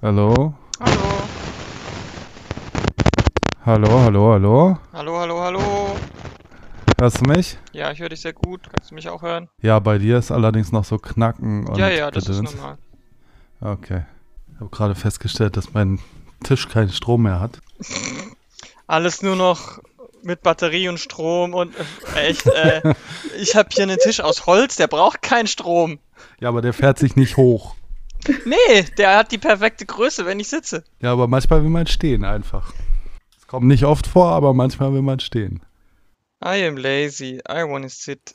Hallo? Hallo. Hallo, hallo, hallo? Hallo, hallo, hallo. Hörst du mich? Ja, ich höre dich sehr gut. Kannst du mich auch hören? Ja, bei dir ist allerdings noch so Knacken und ja, ja, das Gedöns. ist normal. Okay. Ich habe gerade festgestellt, dass mein Tisch keinen Strom mehr hat. Alles nur noch mit Batterie und Strom und äh, echt, äh, ich habe hier einen Tisch aus Holz, der braucht keinen Strom. Ja, aber der fährt sich nicht hoch. Nee, der hat die perfekte Größe, wenn ich sitze. Ja, aber manchmal will man stehen einfach. Es kommt nicht oft vor, aber manchmal will man stehen. I am lazy. I wanna sit.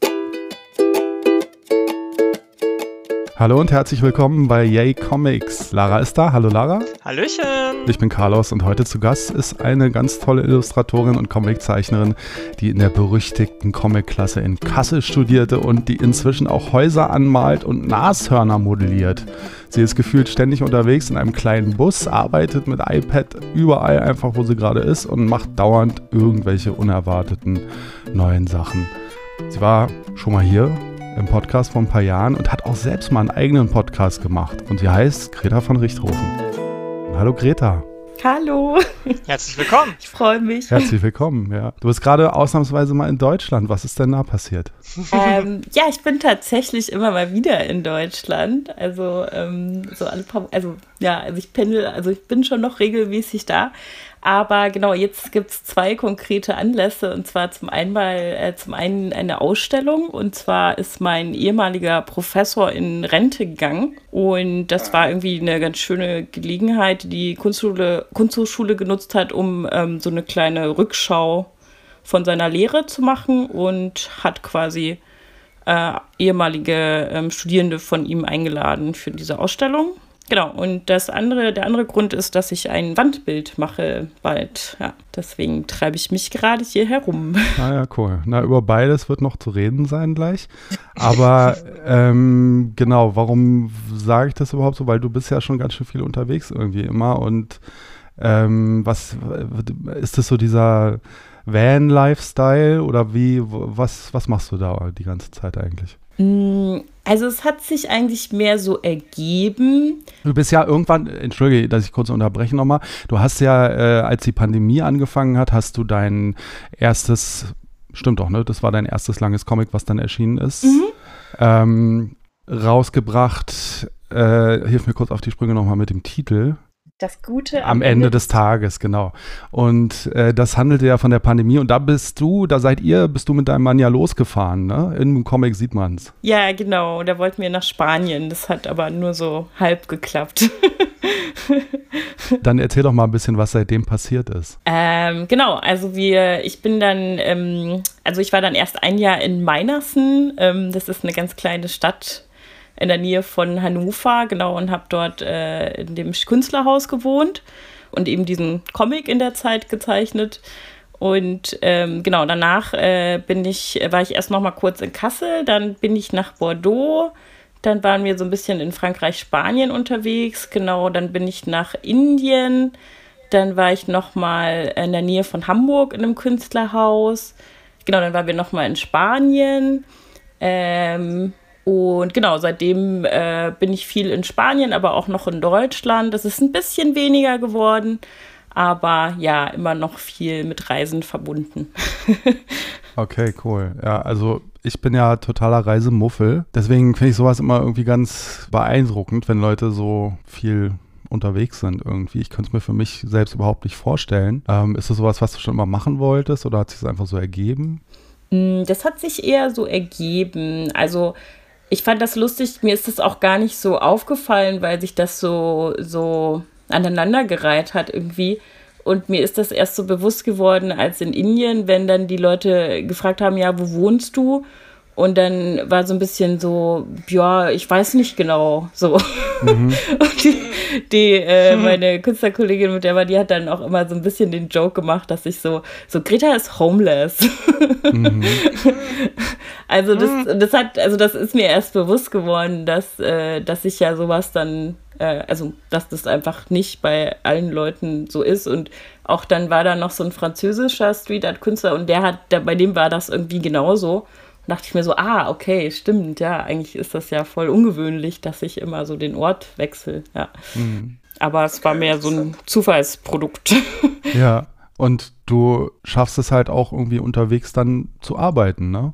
Hallo und herzlich willkommen bei Yay Comics. Lara ist da. Hallo Lara. Hallöchen. Ich bin Carlos und heute zu Gast ist eine ganz tolle Illustratorin und Comiczeichnerin, die in der berüchtigten Comicklasse in Kassel studierte und die inzwischen auch Häuser anmalt und Nashörner modelliert. Sie ist gefühlt ständig unterwegs in einem kleinen Bus, arbeitet mit iPad überall einfach, wo sie gerade ist und macht dauernd irgendwelche unerwarteten neuen Sachen. Sie war schon mal hier im Podcast vor ein paar Jahren und hat auch selbst mal einen eigenen Podcast gemacht. Und sie heißt Greta von Richthofen. Hallo Greta. Hallo, Herzlich willkommen. ich freue mich. Herzlich willkommen, ja. Du bist gerade ausnahmsweise mal in Deutschland. Was ist denn da passiert? ähm, ja, ich bin tatsächlich immer mal wieder in Deutschland. Also ähm, so alle paar, also ja, also ich pendel, also ich bin schon noch regelmäßig da. Aber genau, jetzt gibt es zwei konkrete Anlässe. Und zwar zum einen mal, äh, zum einen eine Ausstellung. Und zwar ist mein ehemaliger Professor in Rente gegangen. Und das war irgendwie eine ganz schöne Gelegenheit, die die Kunstschule, Kunsthochschule genutzt hat, um ähm, so eine kleine Rückschau von seiner Lehre zu machen und hat quasi äh, ehemalige ähm, Studierende von ihm eingeladen für diese Ausstellung. Genau, und das andere, der andere Grund ist, dass ich ein Wandbild mache bald. Ja, deswegen treibe ich mich gerade hier herum. Ah ja, cool. Na, über beides wird noch zu reden sein gleich. Aber ähm, genau, warum sage ich das überhaupt so? Weil du bist ja schon ganz schön viel unterwegs irgendwie immer. Und ähm, was ist das so dieser Van-Lifestyle oder wie, was, was machst du da die ganze Zeit eigentlich? Also es hat sich eigentlich mehr so ergeben. Du bist ja irgendwann, entschuldige, dass ich kurz unterbreche nochmal, du hast ja, äh, als die Pandemie angefangen hat, hast du dein erstes, stimmt doch, ne? Das war dein erstes langes Comic, was dann erschienen ist, Mhm. ähm, rausgebracht. Äh, hilf mir kurz auf die Sprünge nochmal mit dem Titel. Das Gute Am Ende des Tages, genau. Und äh, das handelte ja von der Pandemie. Und da bist du, da seid ihr, bist du mit deinem Mann ja losgefahren, ne? Im Comic sieht man's. Ja, genau. Da wollten wir nach Spanien. Das hat aber nur so halb geklappt. Dann erzähl doch mal ein bisschen, was seitdem passiert ist. Ähm, genau, also wir, ich bin dann, ähm, also ich war dann erst ein Jahr in Meinersen, ähm, das ist eine ganz kleine Stadt in der Nähe von Hannover, genau, und habe dort äh, in dem Künstlerhaus gewohnt und eben diesen Comic in der Zeit gezeichnet. Und ähm, genau, danach äh, bin ich, war ich erst noch mal kurz in Kassel, dann bin ich nach Bordeaux, dann waren wir so ein bisschen in Frankreich, Spanien unterwegs, genau, dann bin ich nach Indien, dann war ich noch mal in der Nähe von Hamburg in einem Künstlerhaus, genau, dann waren wir noch mal in Spanien. Ähm, und genau, seitdem äh, bin ich viel in Spanien, aber auch noch in Deutschland. Das ist ein bisschen weniger geworden, aber ja, immer noch viel mit Reisen verbunden. Okay, cool. Ja, also ich bin ja totaler Reisemuffel. Deswegen finde ich sowas immer irgendwie ganz beeindruckend, wenn Leute so viel unterwegs sind irgendwie. Ich könnte es mir für mich selbst überhaupt nicht vorstellen. Ähm, ist das sowas, was du schon immer machen wolltest oder hat sich das einfach so ergeben? Mm, Das hat sich eher so ergeben. Also ich fand das lustig, mir ist das auch gar nicht so aufgefallen, weil sich das so, so aneinandergereiht hat irgendwie. Und mir ist das erst so bewusst geworden, als in Indien, wenn dann die Leute gefragt haben, ja, wo wohnst du? Und dann war so ein bisschen so, ja, ich weiß nicht genau, so. Und die, die äh, meine Künstlerkollegin, mit der war, die hat dann auch immer so ein bisschen den Joke gemacht, dass ich so, so Greta ist homeless. Also das, das hat, also das ist mir erst bewusst geworden, dass, äh, dass ich ja sowas dann, äh, also dass das einfach nicht bei allen Leuten so ist. Und auch dann war da noch so ein französischer Street Art Künstler und der hat, der, bei dem war das irgendwie genauso. Und dachte ich mir so, ah, okay, stimmt, ja, eigentlich ist das ja voll ungewöhnlich, dass ich immer so den Ort wechsle, ja. aber es war mehr so ein Zufallsprodukt. Ja, und du schaffst es halt auch irgendwie unterwegs dann zu arbeiten, ne?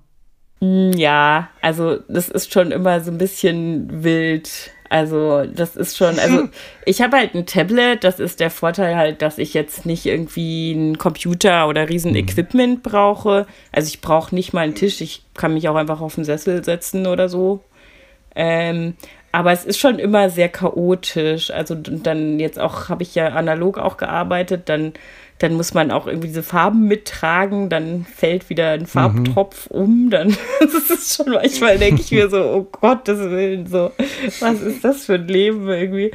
Mm, ja, also das ist schon immer so ein bisschen wild. Also das ist schon, also ich habe halt ein Tablet, das ist der Vorteil halt, dass ich jetzt nicht irgendwie einen Computer oder riesen Equipment brauche. Also ich brauche nicht mal einen Tisch, ich kann mich auch einfach auf den Sessel setzen oder so. Ähm, aber es ist schon immer sehr chaotisch. Also dann jetzt auch, habe ich ja analog auch gearbeitet, dann, dann muss man auch irgendwie diese Farben mittragen, dann fällt wieder ein Farbtropf mhm. um, dann das ist schon manchmal, denke ich mir so, oh Gottes Willen, so, was ist das für ein Leben irgendwie?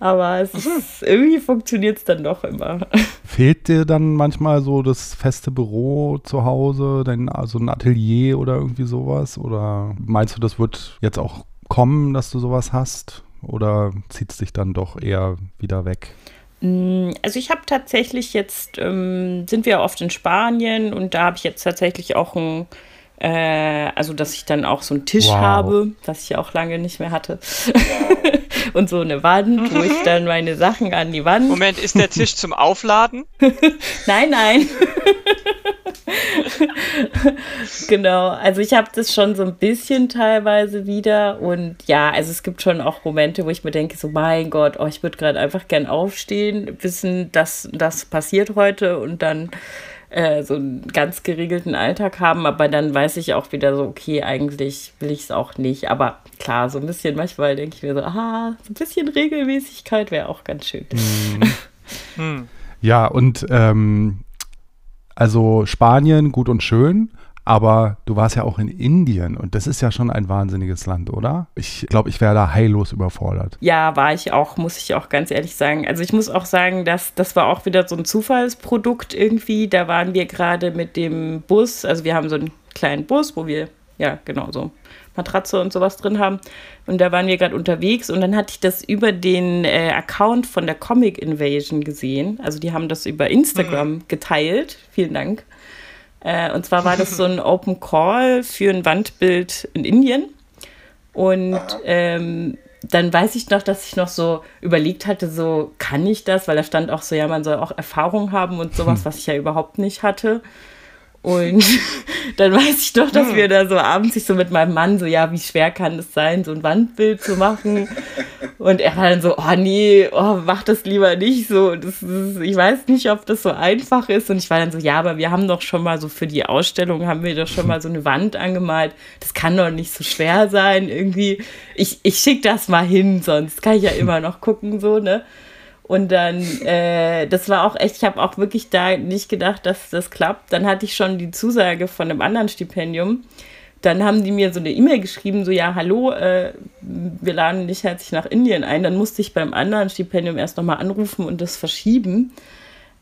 Aber es ist, irgendwie funktioniert es dann doch immer. Fehlt dir dann manchmal so das feste Büro zu Hause, dein, also ein Atelier oder irgendwie sowas? Oder meinst du, das wird jetzt auch kommen, dass du sowas hast? Oder zieht es dich dann doch eher wieder weg? Mm, also ich habe tatsächlich jetzt, ähm, sind wir oft in Spanien und da habe ich jetzt tatsächlich auch ein, äh, also dass ich dann auch so einen Tisch wow. habe, was ich auch lange nicht mehr hatte. und so eine Wand, wo ich dann meine Sachen an die Wand. Moment, ist der Tisch zum Aufladen? nein, nein. genau, also ich habe das schon so ein bisschen teilweise wieder und ja, also es gibt schon auch Momente, wo ich mir denke, so mein Gott, oh, ich würde gerade einfach gern aufstehen, wissen, dass das passiert heute und dann äh, so einen ganz geregelten Alltag haben, aber dann weiß ich auch wieder so, okay, eigentlich will ich es auch nicht, aber klar, so ein bisschen manchmal denke ich mir so, aha, so ein bisschen Regelmäßigkeit wäre auch ganz schön. Mhm. Ja, und ähm, also Spanien, gut und schön, aber du warst ja auch in Indien und das ist ja schon ein wahnsinniges Land, oder? Ich glaube, ich wäre da heillos überfordert. Ja, war ich auch, muss ich auch ganz ehrlich sagen. Also ich muss auch sagen, dass das war auch wieder so ein Zufallsprodukt irgendwie. Da waren wir gerade mit dem Bus, also wir haben so einen kleinen Bus, wo wir, ja, genau so Matratze und sowas drin haben. Und da waren wir gerade unterwegs und dann hatte ich das über den äh, Account von der Comic Invasion gesehen. Also die haben das über Instagram mhm. geteilt. Vielen Dank. Äh, und zwar war das so ein Open Call für ein Wandbild in Indien. Und ähm, dann weiß ich noch, dass ich noch so überlegt hatte, so kann ich das, weil da stand auch so, ja, man soll auch Erfahrung haben und sowas, hm. was ich ja überhaupt nicht hatte. Und dann weiß ich doch, dass hm. wir da so abends sich so mit meinem Mann so, ja, wie schwer kann es sein, so ein Wandbild zu machen? Und er war dann so, oh nee, oh, mach das lieber nicht so. Das ist, ich weiß nicht, ob das so einfach ist. Und ich war dann so, ja, aber wir haben doch schon mal so für die Ausstellung, haben wir doch schon mal so eine Wand angemalt. Das kann doch nicht so schwer sein irgendwie. Ich, ich schicke das mal hin, sonst kann ich ja immer noch gucken, so, ne? Und dann, äh, das war auch echt, ich habe auch wirklich da nicht gedacht, dass das klappt. Dann hatte ich schon die Zusage von einem anderen Stipendium. Dann haben die mir so eine E-Mail geschrieben, so ja, hallo, äh, wir laden dich herzlich nach Indien ein. Dann musste ich beim anderen Stipendium erst nochmal anrufen und das verschieben.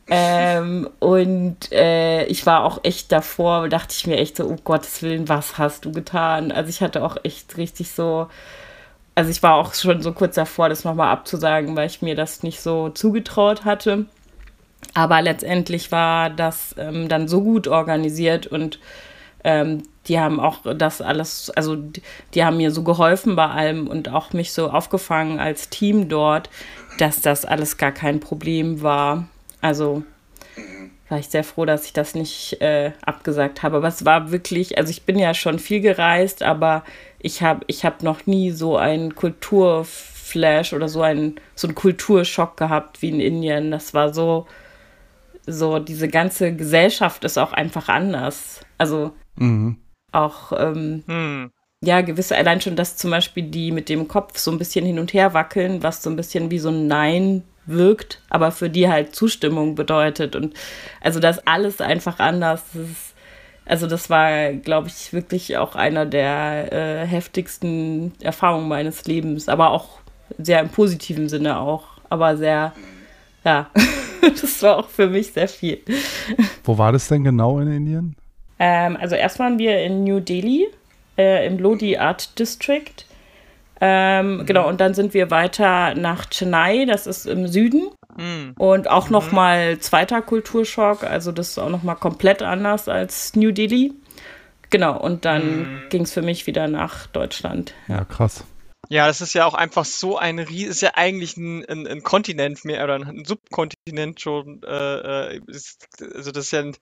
Ähm, und äh, ich war auch echt davor, dachte ich mir echt so, oh Gottes Willen, was hast du getan? Also ich hatte auch echt richtig so, also ich war auch schon so kurz davor, das nochmal abzusagen, weil ich mir das nicht so zugetraut hatte. Aber letztendlich war das ähm, dann so gut organisiert und ähm, die haben auch das alles, also die, die, haben mir so geholfen bei allem und auch mich so aufgefangen als Team dort, dass das alles gar kein Problem war. Also war ich sehr froh, dass ich das nicht äh, abgesagt habe. Aber es war wirklich, also ich bin ja schon viel gereist, aber ich habe ich hab noch nie so einen Kulturflash oder so einen, so einen Kulturschock gehabt wie in Indien. Das war so, so, diese ganze Gesellschaft ist auch einfach anders. Also mhm. auch, ähm, mhm. ja, gewisse, allein schon, dass zum Beispiel die mit dem Kopf so ein bisschen hin und her wackeln, was so ein bisschen wie so ein Nein wirkt, aber für die halt Zustimmung bedeutet. Und also das alles einfach anders. Das ist, also das war, glaube ich, wirklich auch einer der äh, heftigsten Erfahrungen meines Lebens, aber auch sehr im positiven Sinne auch, aber sehr, ja, das war auch für mich sehr viel. Wo war das denn genau in Indien? Ähm, also erst waren wir in New Delhi, äh, im Lodi Art District. Ähm, mhm. Genau, und dann sind wir weiter nach Chennai, das ist im Süden. Mhm. Und auch mhm. nochmal zweiter Kulturschock, also das ist auch nochmal komplett anders als New Delhi. Genau, und dann mhm. ging es für mich wieder nach Deutschland. Ja, krass. Ja, das ist ja auch einfach so ein Ries ist ja eigentlich ein, ein, ein Kontinent mehr oder ein Subkontinent schon. Äh, äh, ist, also das ist ja ein,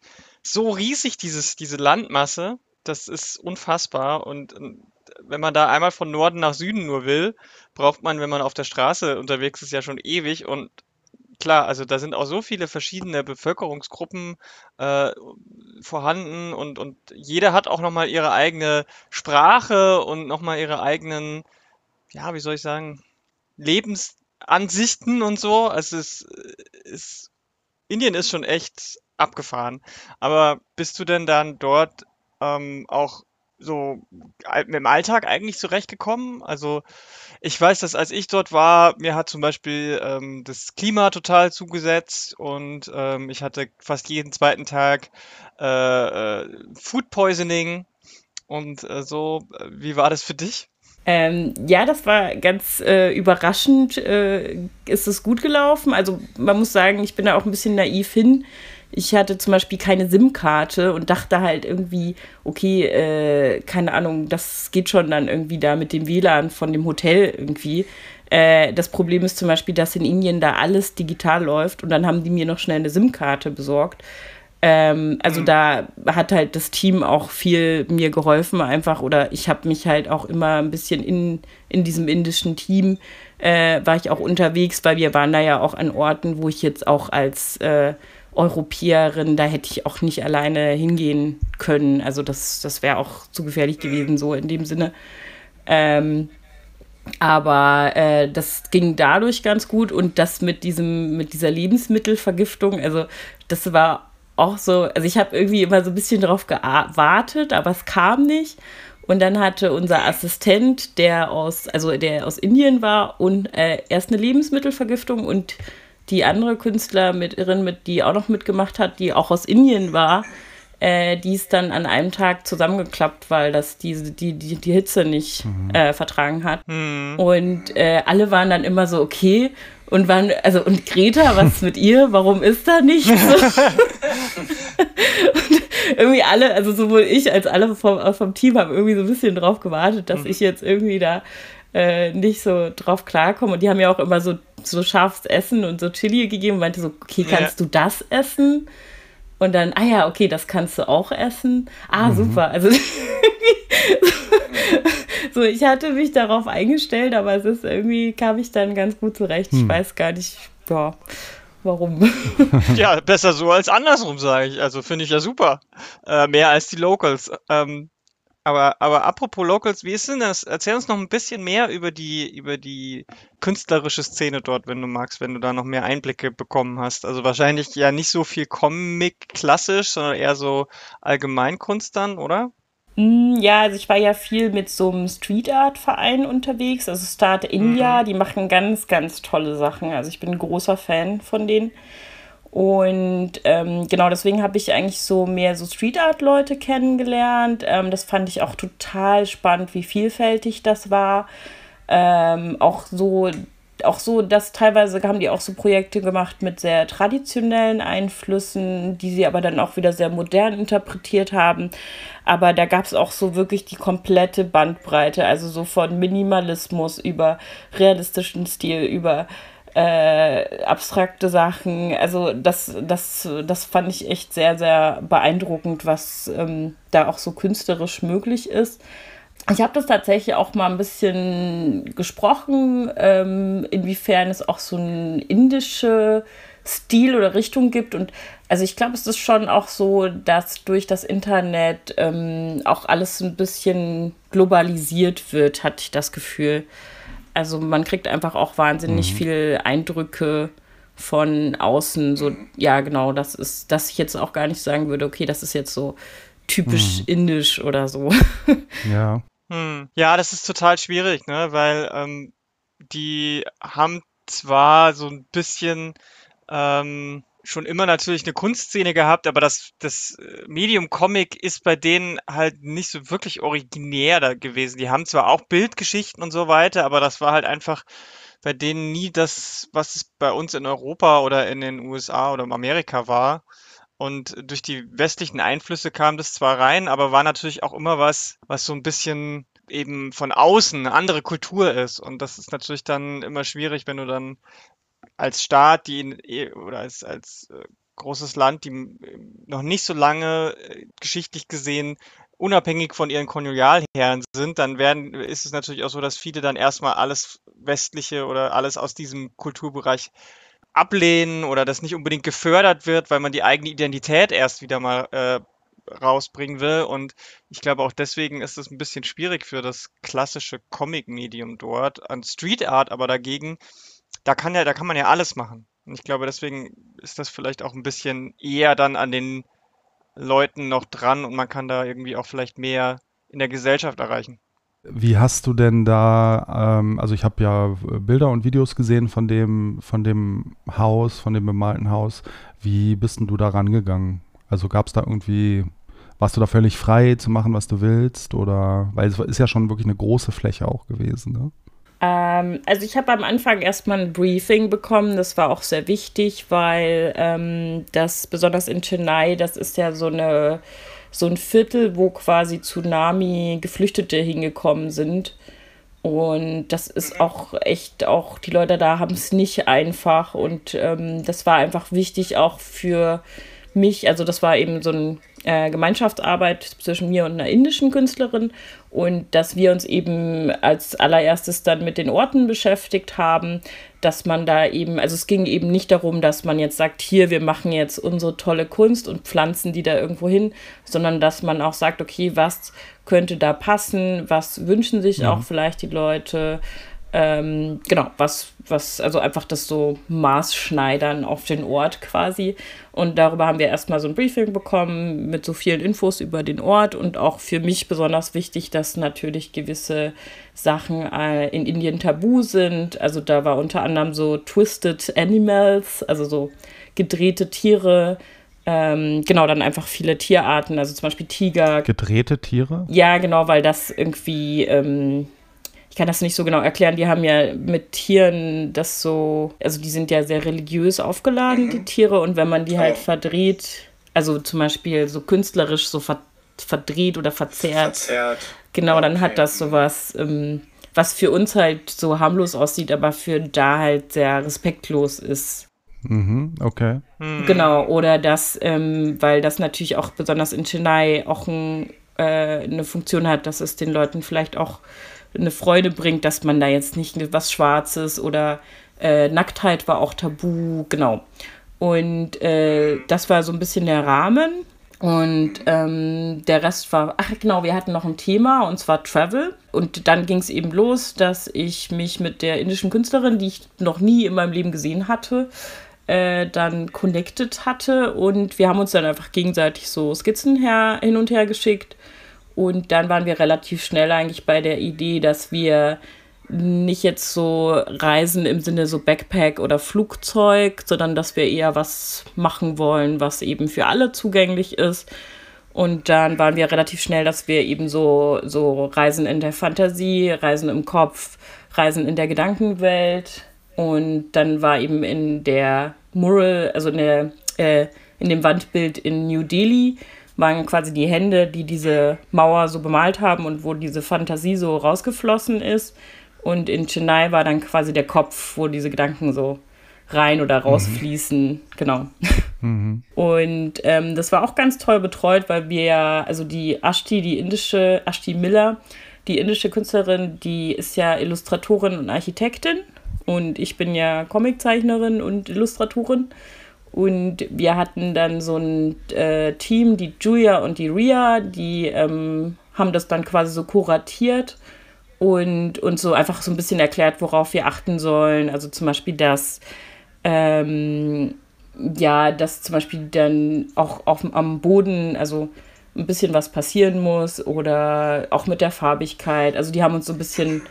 so riesig, dieses, diese Landmasse. Das ist unfassbar. Und wenn man da einmal von Norden nach Süden nur will, braucht man, wenn man auf der Straße unterwegs ist, ja schon ewig. Und klar, also da sind auch so viele verschiedene Bevölkerungsgruppen äh, vorhanden und, und jeder hat auch nochmal ihre eigene Sprache und nochmal ihre eigenen ja, wie soll ich sagen, Lebensansichten und so. Also es ist, Indien ist schon echt abgefahren. Aber bist du denn dann dort ähm, auch so dem Alltag eigentlich zurechtgekommen? Also ich weiß, dass als ich dort war, mir hat zum Beispiel ähm, das Klima total zugesetzt und ähm, ich hatte fast jeden zweiten Tag äh, äh, Food Poisoning und äh, so. Wie war das für dich? Ähm, ja, das war ganz äh, überraschend. Äh, ist es gut gelaufen? Also man muss sagen, ich bin da auch ein bisschen naiv hin. Ich hatte zum Beispiel keine SIM-Karte und dachte halt irgendwie, okay, äh, keine Ahnung, das geht schon dann irgendwie da mit dem WLAN von dem Hotel irgendwie. Äh, das Problem ist zum Beispiel, dass in Indien da alles digital läuft und dann haben die mir noch schnell eine SIM-Karte besorgt. Ähm, also mhm. da hat halt das Team auch viel mir geholfen einfach oder ich habe mich halt auch immer ein bisschen in, in diesem indischen Team äh, war ich auch unterwegs, weil wir waren da ja auch an Orten, wo ich jetzt auch als äh, Europäerin, da hätte ich auch nicht alleine hingehen können. Also das, das wäre auch zu gefährlich gewesen, so in dem Sinne. Ähm, aber äh, das ging dadurch ganz gut und das mit diesem, mit dieser Lebensmittelvergiftung, also das war auch so, also ich habe irgendwie immer so ein bisschen darauf gewartet, aber es kam nicht. Und dann hatte unser Assistent, der aus, also der aus Indien war und äh, erst eine Lebensmittelvergiftung und die andere Künstlerin, mit, die auch noch mitgemacht hat, die auch aus Indien war, äh, die ist dann an einem Tag zusammengeklappt, weil das diese, die, die, die Hitze nicht mhm. äh, vertragen hat. Mhm. Und äh, alle waren dann immer so, okay. Und waren, also, und Greta, was ist mit ihr? Warum ist da nichts? und irgendwie alle, also sowohl ich als alle vom, vom Team haben irgendwie so ein bisschen drauf gewartet, dass mhm. ich jetzt irgendwie da äh, nicht so drauf klarkomme. Und die haben ja auch immer so, so scharfes Essen und so Chili gegeben und meinte so, okay, kannst ja. du das essen? Und dann, ah ja, okay, das kannst du auch essen. Ah, mhm. super. Also so, ich hatte mich darauf eingestellt, aber es ist irgendwie, kam ich dann ganz gut zurecht. Hm. Ich weiß gar nicht, ja, warum. ja, besser so als andersrum, sage ich. Also finde ich ja super. Äh, mehr als die Locals. Ähm, aber, aber apropos Locals, wie ist denn das? Erzähl uns noch ein bisschen mehr über die, über die künstlerische Szene dort, wenn du magst, wenn du da noch mehr Einblicke bekommen hast. Also wahrscheinlich ja nicht so viel Comic klassisch, sondern eher so Allgemeinkunst dann, oder? Mm, ja, also ich war ja viel mit so einem Street Art Verein unterwegs, also Start India, mhm. die machen ganz, ganz tolle Sachen. Also ich bin ein großer Fan von denen. Und ähm, genau deswegen habe ich eigentlich so mehr so Street Art Leute kennengelernt. Ähm, das fand ich auch total spannend, wie vielfältig das war. Ähm, auch so, auch so, dass teilweise haben die auch so Projekte gemacht mit sehr traditionellen Einflüssen, die sie aber dann auch wieder sehr modern interpretiert haben. Aber da gab es auch so wirklich die komplette Bandbreite, also so von Minimalismus über realistischen Stil, über äh, abstrakte Sachen. Also das, das, das fand ich echt sehr, sehr beeindruckend, was ähm, da auch so künstlerisch möglich ist. Ich habe das tatsächlich auch mal ein bisschen gesprochen, ähm, inwiefern es auch so ein indische Stil oder Richtung gibt. Und also ich glaube, es ist schon auch so, dass durch das Internet ähm, auch alles ein bisschen globalisiert wird, hatte ich das Gefühl. Also man kriegt einfach auch wahnsinnig mhm. viel Eindrücke von außen. So, ja, genau, das ist, dass ich jetzt auch gar nicht sagen würde, okay, das ist jetzt so typisch mhm. indisch oder so. Ja. Hm. Ja, das ist total schwierig, ne? Weil ähm, die haben zwar so ein bisschen ähm, schon immer natürlich eine Kunstszene gehabt, aber das, das äh, Medium Comic ist bei denen halt nicht so wirklich originär da gewesen. Die haben zwar auch Bildgeschichten und so weiter, aber das war halt einfach bei denen nie das, was es bei uns in Europa oder in den USA oder in Amerika war. Und durch die westlichen Einflüsse kam das zwar rein, aber war natürlich auch immer was, was so ein bisschen eben von außen eine andere Kultur ist. Und das ist natürlich dann immer schwierig, wenn du dann als Staat, die in, oder als, als äh, großes Land, die noch nicht so lange äh, geschichtlich gesehen unabhängig von ihren Kolonialherren sind, dann werden, ist es natürlich auch so, dass viele dann erstmal alles Westliche oder alles aus diesem Kulturbereich ablehnen oder das nicht unbedingt gefördert wird, weil man die eigene Identität erst wieder mal äh, rausbringen will. Und ich glaube auch deswegen ist es ein bisschen schwierig für das klassische Comic-Medium dort. An Street Art aber dagegen, da kann ja, da kann man ja alles machen. Und ich glaube, deswegen ist das vielleicht auch ein bisschen eher dann an den Leuten noch dran und man kann da irgendwie auch vielleicht mehr in der Gesellschaft erreichen. Wie hast du denn da, ähm, also ich habe ja Bilder und Videos gesehen von dem, von dem Haus, von dem bemalten Haus. Wie bist denn du da rangegangen? Also gab es da irgendwie, warst du da völlig frei zu machen, was du willst? Oder, weil es ist ja schon wirklich eine große Fläche auch gewesen, ne? Ähm, also ich habe am Anfang erstmal ein Briefing bekommen, das war auch sehr wichtig, weil ähm, das besonders in Chennai, das ist ja so eine so ein Viertel, wo quasi Tsunami-Geflüchtete hingekommen sind. Und das ist auch echt, auch die Leute da haben es nicht einfach. Und ähm, das war einfach wichtig auch für mich. Also das war eben so eine äh, Gemeinschaftsarbeit zwischen mir und einer indischen Künstlerin und dass wir uns eben als allererstes dann mit den Orten beschäftigt haben, dass man da eben, also es ging eben nicht darum, dass man jetzt sagt, hier, wir machen jetzt unsere tolle Kunst und pflanzen die da irgendwo hin, sondern dass man auch sagt, okay, was könnte da passen, was wünschen sich ja. auch vielleicht die Leute, ähm, genau, was, was, also einfach das so Maßschneidern auf den Ort quasi. Und darüber haben wir erstmal so ein Briefing bekommen mit so vielen Infos über den Ort und auch für mich besonders wichtig, dass natürlich gewisse Sachen äh, in Indien tabu sind. Also da war unter anderem so Twisted Animals, also so gedrehte Tiere. Ähm, genau, dann einfach viele Tierarten, also zum Beispiel Tiger. Gedrehte Tiere? Ja, genau, weil das irgendwie ähm, ich kann das nicht so genau erklären, die haben ja mit Tieren das so, also die sind ja sehr religiös aufgeladen, mhm. die Tiere, und wenn man die halt verdreht, also zum Beispiel so künstlerisch so ver verdreht oder verzerrt, verzerrt. genau, dann hat das sowas, ähm, was für uns halt so harmlos aussieht, aber für da halt sehr respektlos ist. Mhm, okay. Mhm. Genau, oder das, ähm, weil das natürlich auch besonders in Chennai auch ein, äh, eine Funktion hat, dass es den Leuten vielleicht auch eine Freude bringt, dass man da jetzt nicht was Schwarzes oder äh, Nacktheit war auch tabu, genau. Und äh, das war so ein bisschen der Rahmen. Und ähm, der Rest war, ach genau, wir hatten noch ein Thema und zwar Travel. Und dann ging es eben los, dass ich mich mit der indischen Künstlerin, die ich noch nie in meinem Leben gesehen hatte, äh, dann connected hatte. Und wir haben uns dann einfach gegenseitig so Skizzen her, hin und her geschickt. Und dann waren wir relativ schnell eigentlich bei der Idee, dass wir nicht jetzt so reisen im Sinne so Backpack oder Flugzeug, sondern dass wir eher was machen wollen, was eben für alle zugänglich ist. Und dann waren wir relativ schnell, dass wir eben so, so Reisen in der Fantasie, Reisen im Kopf, Reisen in der Gedankenwelt. Und dann war eben in der Mural, also in, der, äh, in dem Wandbild in New Delhi, waren quasi die Hände, die diese Mauer so bemalt haben und wo diese Fantasie so rausgeflossen ist. Und in Chennai war dann quasi der Kopf, wo diese Gedanken so rein oder rausfließen. Mhm. Genau. Mhm. Und ähm, das war auch ganz toll betreut, weil wir ja, also die Ashti, die indische, Ashti Miller, die indische Künstlerin, die ist ja Illustratorin und Architektin. Und ich bin ja Comiczeichnerin und Illustratorin. Und wir hatten dann so ein äh, Team, die Julia und die Ria, die ähm, haben das dann quasi so kuratiert und uns so einfach so ein bisschen erklärt, worauf wir achten sollen. Also zum Beispiel, dass ähm, ja, dass zum Beispiel dann auch auf, am Boden, also ein bisschen was passieren muss oder auch mit der Farbigkeit. Also die haben uns so ein bisschen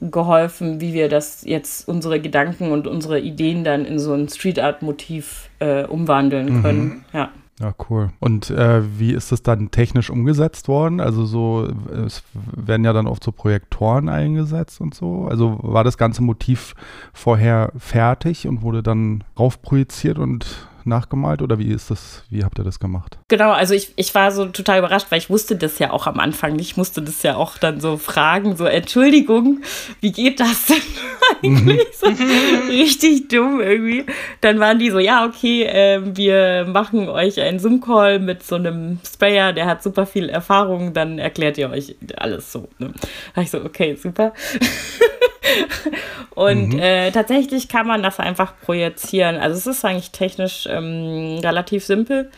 geholfen, wie wir das jetzt unsere Gedanken und unsere Ideen dann in so ein Street Art Motiv äh, umwandeln mhm. können. Mhm. Ja. Ja, cool. Und äh, wie ist das dann technisch umgesetzt worden? Also so, es werden ja dann oft so Projektoren eingesetzt und so. Also war das ganze Motiv vorher fertig und wurde dann raufprojiziert und nachgemalt oder wie ist das, wie habt ihr das gemacht? Genau, also ich, ich war so total überrascht, weil ich wusste das ja auch am Anfang nicht. Ich musste das ja auch dann so fragen, so Entschuldigung, wie geht das denn eigentlich? So richtig dumm irgendwie. Dann waren die so, ja, okay, äh, wir machen euch einen Zoom-Call mit so einem Sprayer, der hat super viel Erfahrung, dann erklärt ihr euch alles so. Ne? Da war ich so, okay, super. Und mhm. äh, tatsächlich kann man das einfach projizieren. Also es ist eigentlich technisch ähm, relativ simpel.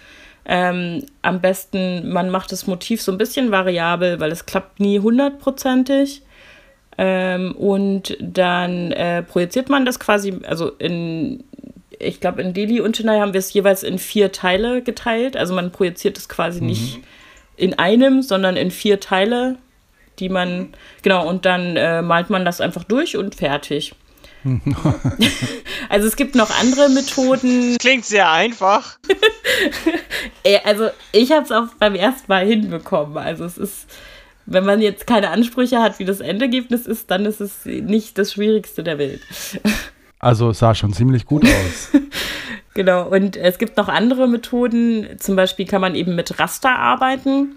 Ähm, am besten, man macht das Motiv so ein bisschen variabel, weil es klappt nie hundertprozentig. Ähm, und dann äh, projiziert man das quasi, also in, ich glaube, in Delhi und Chennai haben wir es jeweils in vier Teile geteilt. Also man projiziert es quasi mhm. nicht in einem, sondern in vier Teile die man, genau, und dann äh, malt man das einfach durch und fertig. also es gibt noch andere Methoden. Klingt sehr einfach. Äh, also ich habe es auch beim ersten Mal hinbekommen. Also es ist, wenn man jetzt keine Ansprüche hat, wie das Endergebnis ist, dann ist es nicht das Schwierigste der Welt. Also es sah schon ziemlich gut aus. genau, und es gibt noch andere Methoden. Zum Beispiel kann man eben mit Raster arbeiten.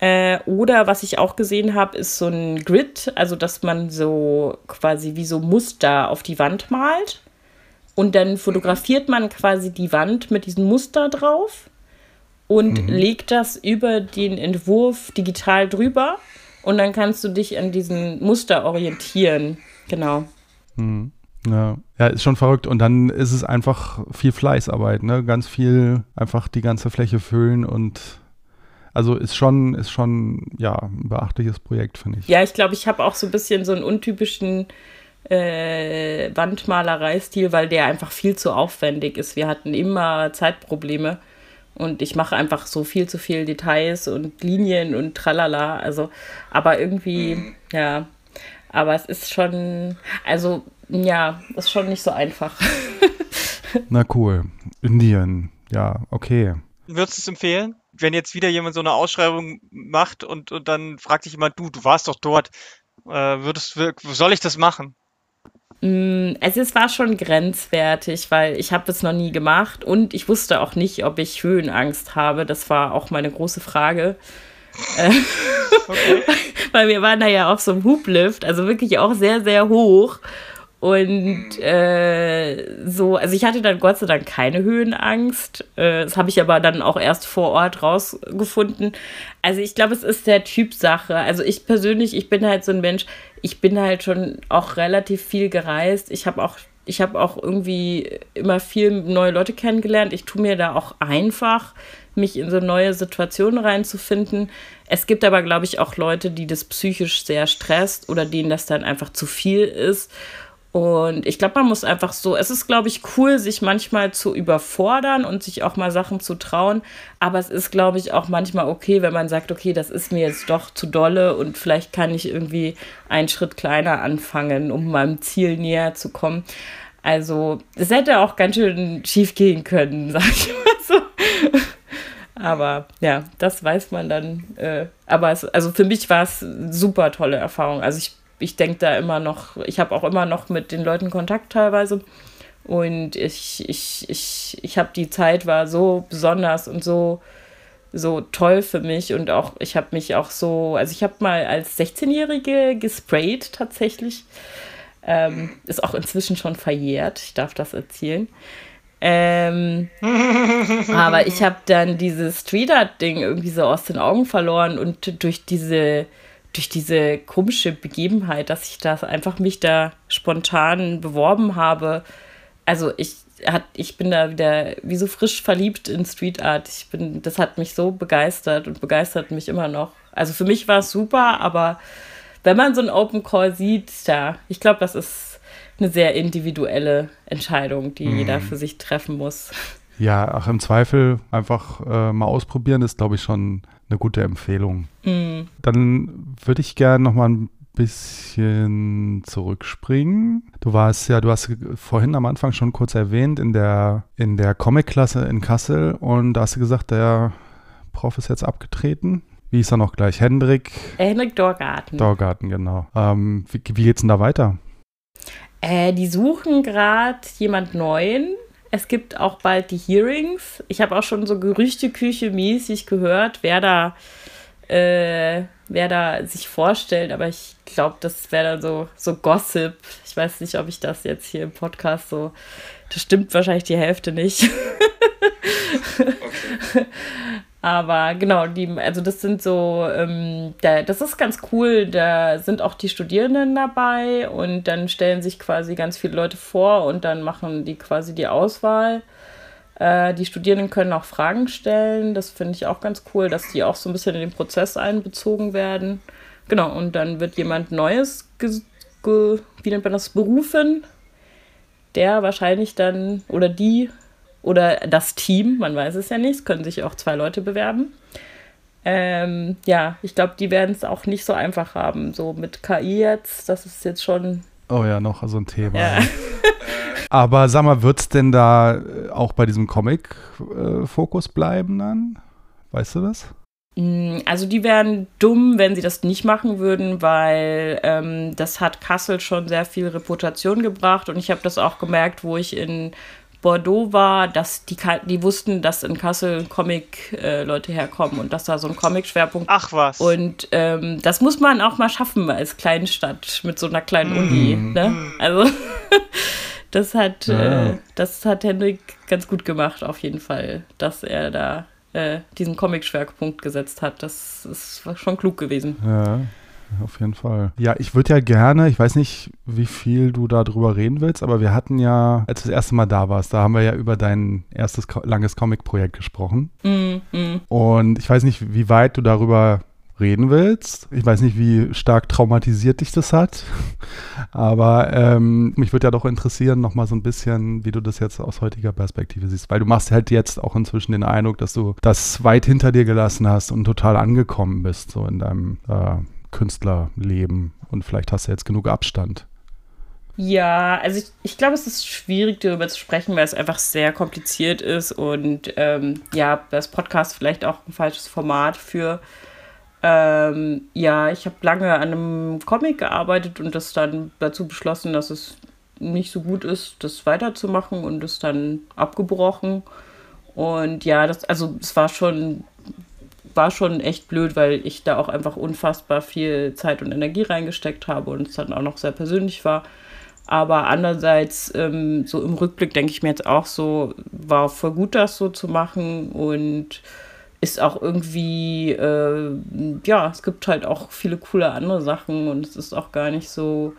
Äh, oder was ich auch gesehen habe, ist so ein Grid, also dass man so quasi wie so Muster auf die Wand malt. Und dann fotografiert man quasi die Wand mit diesem Muster drauf und mhm. legt das über den Entwurf digital drüber. Und dann kannst du dich an diesem Muster orientieren. Genau. Mhm. Ja. ja, ist schon verrückt. Und dann ist es einfach viel Fleißarbeit, ne? Ganz viel einfach die ganze Fläche füllen und also ist schon, ist schon, ja, ein beachtliches Projekt, finde ich. Ja, ich glaube, ich habe auch so ein bisschen so einen untypischen äh, Wandmalereistil, weil der einfach viel zu aufwendig ist. Wir hatten immer Zeitprobleme und ich mache einfach so viel zu viel Details und Linien und tralala. Also, aber irgendwie, mhm. ja, aber es ist schon, also, ja, ist schon nicht so einfach. Na cool. Indien, ja, okay. Würdest du es empfehlen? Wenn jetzt wieder jemand so eine Ausschreibung macht und, und dann fragt sich jemand, du, du warst doch dort, äh, würdest, soll ich das machen? Mm, es war schon grenzwertig, weil ich habe es noch nie gemacht und ich wusste auch nicht, ob ich Höhenangst habe. Das war auch meine große Frage. Äh, okay. weil wir waren da ja auf so einem Hublift, also wirklich auch sehr, sehr hoch. Und äh, so, also ich hatte dann Gott sei Dank keine Höhenangst. Äh, das habe ich aber dann auch erst vor Ort rausgefunden. Also ich glaube, es ist der Typsache. Also ich persönlich, ich bin halt so ein Mensch, ich bin halt schon auch relativ viel gereist. Ich habe auch, ich habe auch irgendwie immer viel neue Leute kennengelernt. Ich tue mir da auch einfach, mich in so neue Situationen reinzufinden. Es gibt aber, glaube ich, auch Leute, die das psychisch sehr stresst oder denen das dann einfach zu viel ist. Und ich glaube, man muss einfach so, es ist, glaube ich, cool, sich manchmal zu überfordern und sich auch mal Sachen zu trauen. Aber es ist, glaube ich, auch manchmal okay, wenn man sagt, okay, das ist mir jetzt doch zu dolle und vielleicht kann ich irgendwie einen Schritt kleiner anfangen, um meinem Ziel näher zu kommen. Also, es hätte auch ganz schön schief gehen können, sag ich mal so. Aber ja, das weiß man dann. Äh, aber es, also für mich war es super tolle Erfahrung. Also ich ich denke da immer noch, ich habe auch immer noch mit den Leuten Kontakt teilweise. Und ich, ich, ich, ich habe die Zeit war so besonders und so, so toll für mich. Und auch, ich habe mich auch so, also ich habe mal als 16-Jährige gesprayt tatsächlich. Ähm, ist auch inzwischen schon verjährt, ich darf das erzählen. Ähm, aber ich habe dann dieses Street Art Ding irgendwie so aus den Augen verloren und durch diese durch diese komische Begebenheit, dass ich das einfach mich da spontan beworben habe. Also ich hat, ich bin da wieder wie so frisch verliebt in Street Art. Ich bin, das hat mich so begeistert und begeistert mich immer noch. Also für mich war es super, aber wenn man so einen Open Call sieht, ja, ich glaube, das ist eine sehr individuelle Entscheidung, die mhm. jeder für sich treffen muss. Ja, ach, im Zweifel einfach äh, mal ausprobieren, ist, glaube ich, schon eine gute Empfehlung. Mhm. Dann würde ich gerne noch mal ein bisschen zurückspringen. Du warst ja, du hast vorhin am Anfang schon kurz erwähnt, in der, in der Comic-Klasse in Kassel und da hast du gesagt, der Prof ist jetzt abgetreten. Wie ist er noch gleich? Hendrik? Hendrik Dorgarten. Dorgarten, genau. Ähm, wie, wie geht's denn da weiter? Äh, die suchen gerade jemand Neuen Es gibt auch bald die Hearings. Ich habe auch schon so Gerüchteküche mäßig gehört, wer da, äh, wer da sich vorstellt, aber ich glaube, das wäre dann so, so Gossip. Ich weiß nicht, ob ich das jetzt hier im Podcast so. Das stimmt wahrscheinlich die Hälfte nicht. okay. Aber genau, die, also das sind so, ähm, da, das ist ganz cool. Da sind auch die Studierenden dabei und dann stellen sich quasi ganz viele Leute vor und dann machen die quasi die Auswahl. Äh, die Studierenden können auch Fragen stellen. Das finde ich auch ganz cool, dass die auch so ein bisschen in den Prozess einbezogen werden. Genau, und dann wird jemand Neues, wie nennt man das, berufen, der wahrscheinlich dann oder die oder das Team, man weiß es ja nicht, es können sich auch zwei Leute bewerben. Ähm, ja, ich glaube, die werden es auch nicht so einfach haben. So mit KI jetzt, das ist jetzt schon. Oh ja, noch so ein Thema. Ja. Aber sag mal, wird es denn da äh, auch bei diesem Comic-Fokus äh, bleiben dann? Weißt du das? Mm, also die wären dumm, wenn sie das nicht machen würden, weil ähm, das hat Kassel schon sehr viel Reputation gebracht und ich habe das auch gemerkt, wo ich in Bordeaux war, dass die, die wussten, dass in Kassel Comic-Leute äh, herkommen und dass da so ein Comic-Schwerpunkt. Ach was. Und ähm, das muss man auch mal schaffen als Kleinstadt mit so einer kleinen mm. Uni. Ne? Mm. Also das hat, ja. äh, das hat Hendrik ganz gut gemacht, auf jeden Fall, dass er da äh, diesen Comic-Schwerpunkt gesetzt hat. Das ist schon klug gewesen. Ja auf jeden Fall. Ja, ich würde ja gerne, ich weiß nicht, wie viel du darüber reden willst, aber wir hatten ja, als du das erste Mal da warst, da haben wir ja über dein erstes langes Comic-Projekt gesprochen. Mm, mm. Und ich weiß nicht, wie weit du darüber reden willst. Ich weiß nicht, wie stark traumatisiert dich das hat, aber ähm, mich würde ja doch interessieren, nochmal so ein bisschen, wie du das jetzt aus heutiger Perspektive siehst, weil du machst halt jetzt auch inzwischen den Eindruck, dass du das weit hinter dir gelassen hast und total angekommen bist, so in deinem äh, Künstlerleben und vielleicht hast du jetzt genug Abstand. Ja, also ich, ich glaube, es ist schwierig darüber zu sprechen, weil es einfach sehr kompliziert ist und ähm, ja, das Podcast vielleicht auch ein falsches Format für. Ähm, ja, ich habe lange an einem Comic gearbeitet und das dann dazu beschlossen, dass es nicht so gut ist, das weiterzumachen und es dann abgebrochen. Und ja, das, also es war schon war schon echt blöd, weil ich da auch einfach unfassbar viel Zeit und Energie reingesteckt habe und es dann auch noch sehr persönlich war. Aber andererseits, ähm, so im Rückblick denke ich mir jetzt auch so, war voll gut, das so zu machen und ist auch irgendwie, äh, ja, es gibt halt auch viele coole andere Sachen und es ist auch gar nicht so,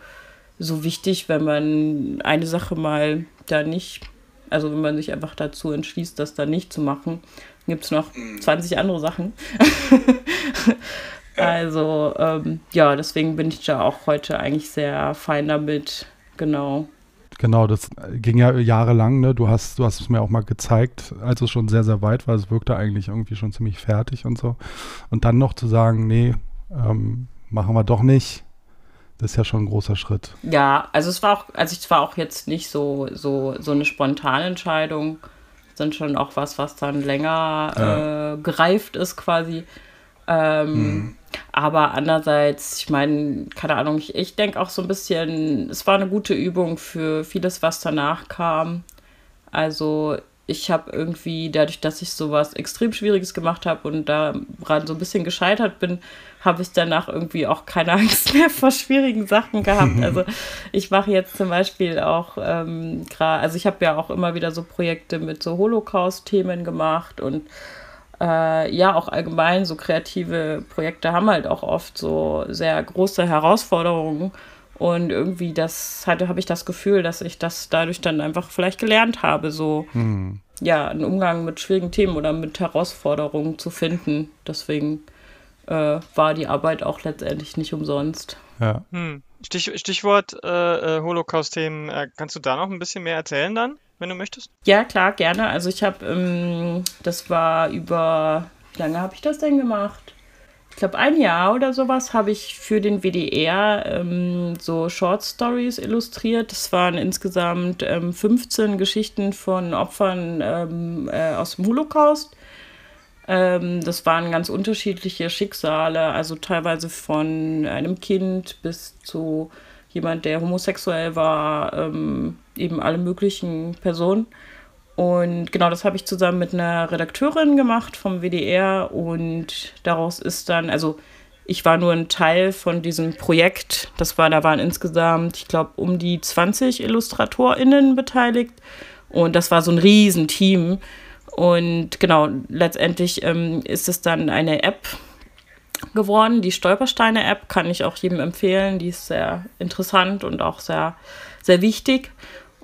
so wichtig, wenn man eine Sache mal da nicht, also wenn man sich einfach dazu entschließt, das da nicht zu machen gibt es noch 20 andere Sachen. also ähm, ja, deswegen bin ich da auch heute eigentlich sehr fein damit. Genau. Genau, das ging ja jahrelang, ne? Du hast, du hast es mir auch mal gezeigt, als es schon sehr, sehr weit war. Es wirkte eigentlich irgendwie schon ziemlich fertig und so. Und dann noch zu sagen, nee, ähm, machen wir doch nicht. Das ist ja schon ein großer Schritt. Ja, also es war auch, also es war auch jetzt nicht so, so, so eine spontane Entscheidung sind schon auch was, was dann länger ja. äh, gereift ist quasi. Ähm, mhm. Aber andererseits, ich meine, keine Ahnung, ich, ich denke auch so ein bisschen, es war eine gute Übung für vieles, was danach kam. Also ich habe irgendwie, dadurch, dass ich sowas extrem Schwieriges gemacht habe und daran so ein bisschen gescheitert bin, habe ich danach irgendwie auch keine Angst mehr vor schwierigen Sachen gehabt. Also ich mache jetzt zum Beispiel auch ähm, gerade, also ich habe ja auch immer wieder so Projekte mit so Holocaust-Themen gemacht und äh, ja, auch allgemein so kreative Projekte haben halt auch oft so sehr große Herausforderungen. Und irgendwie das hatte, habe ich das Gefühl, dass ich das dadurch dann einfach vielleicht gelernt habe, so mhm. ja, einen Umgang mit schwierigen Themen oder mit Herausforderungen zu finden. Deswegen äh, war die Arbeit auch letztendlich nicht umsonst. Ja. Hm. Stich, Stichwort äh, äh, Holocaust-Themen. Äh, kannst du da noch ein bisschen mehr erzählen dann, wenn du möchtest? Ja, klar, gerne. Also ich habe, ähm, das war über, wie lange habe ich das denn gemacht? Ich glaube, ein Jahr oder sowas habe ich für den WDR ähm, so Short Stories illustriert. Das waren insgesamt ähm, 15 Geschichten von Opfern ähm, äh, aus dem Holocaust. Ähm, das waren ganz unterschiedliche Schicksale, also teilweise von einem Kind bis zu jemand, der homosexuell war, ähm, eben alle möglichen Personen. Und genau das habe ich zusammen mit einer Redakteurin gemacht vom WDR und daraus ist dann, also ich war nur ein Teil von diesem Projekt. Das war, da waren insgesamt, ich glaube, um die 20 IllustratorInnen beteiligt. Und das war so ein Riesenteam. Und genau, letztendlich ähm, ist es dann eine App geworden. Die Stolpersteine-App kann ich auch jedem empfehlen. Die ist sehr interessant und auch sehr, sehr wichtig.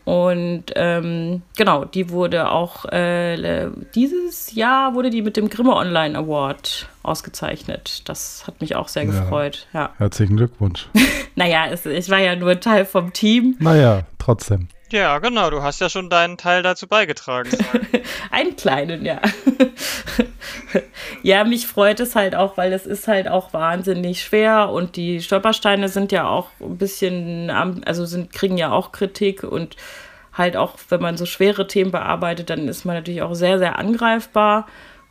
Und ähm, genau, die wurde auch äh, dieses Jahr wurde die mit dem Grimme Online Award ausgezeichnet. Das hat mich auch sehr ja. gefreut. Ja. Herzlichen Glückwunsch. naja, es, ich war ja nur Teil vom Team. Naja, trotzdem. Ja, genau, du hast ja schon deinen Teil dazu beigetragen. Einen kleinen, ja. ja, mich freut es halt auch, weil es ist halt auch wahnsinnig schwer und die Stolpersteine sind ja auch ein bisschen, also sind, kriegen ja auch Kritik und halt auch, wenn man so schwere Themen bearbeitet, dann ist man natürlich auch sehr, sehr angreifbar.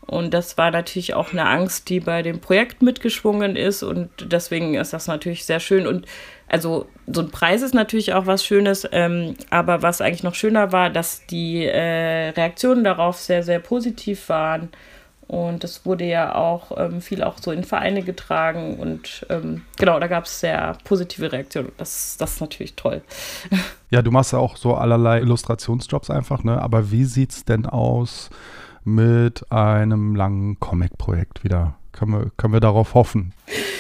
Und das war natürlich auch eine Angst, die bei dem Projekt mitgeschwungen ist. Und deswegen ist das natürlich sehr schön. Und also so ein Preis ist natürlich auch was Schönes. Ähm, aber was eigentlich noch schöner war, dass die äh, Reaktionen darauf sehr, sehr positiv waren. Und das wurde ja auch ähm, viel auch so in Vereine getragen. Und ähm, genau, da gab es sehr positive Reaktionen. Das, das ist natürlich toll. Ja, du machst ja auch so allerlei Illustrationsjobs einfach, ne? Aber wie sieht es denn aus mit einem langen Comic-Projekt wieder? Können wir, können wir darauf hoffen?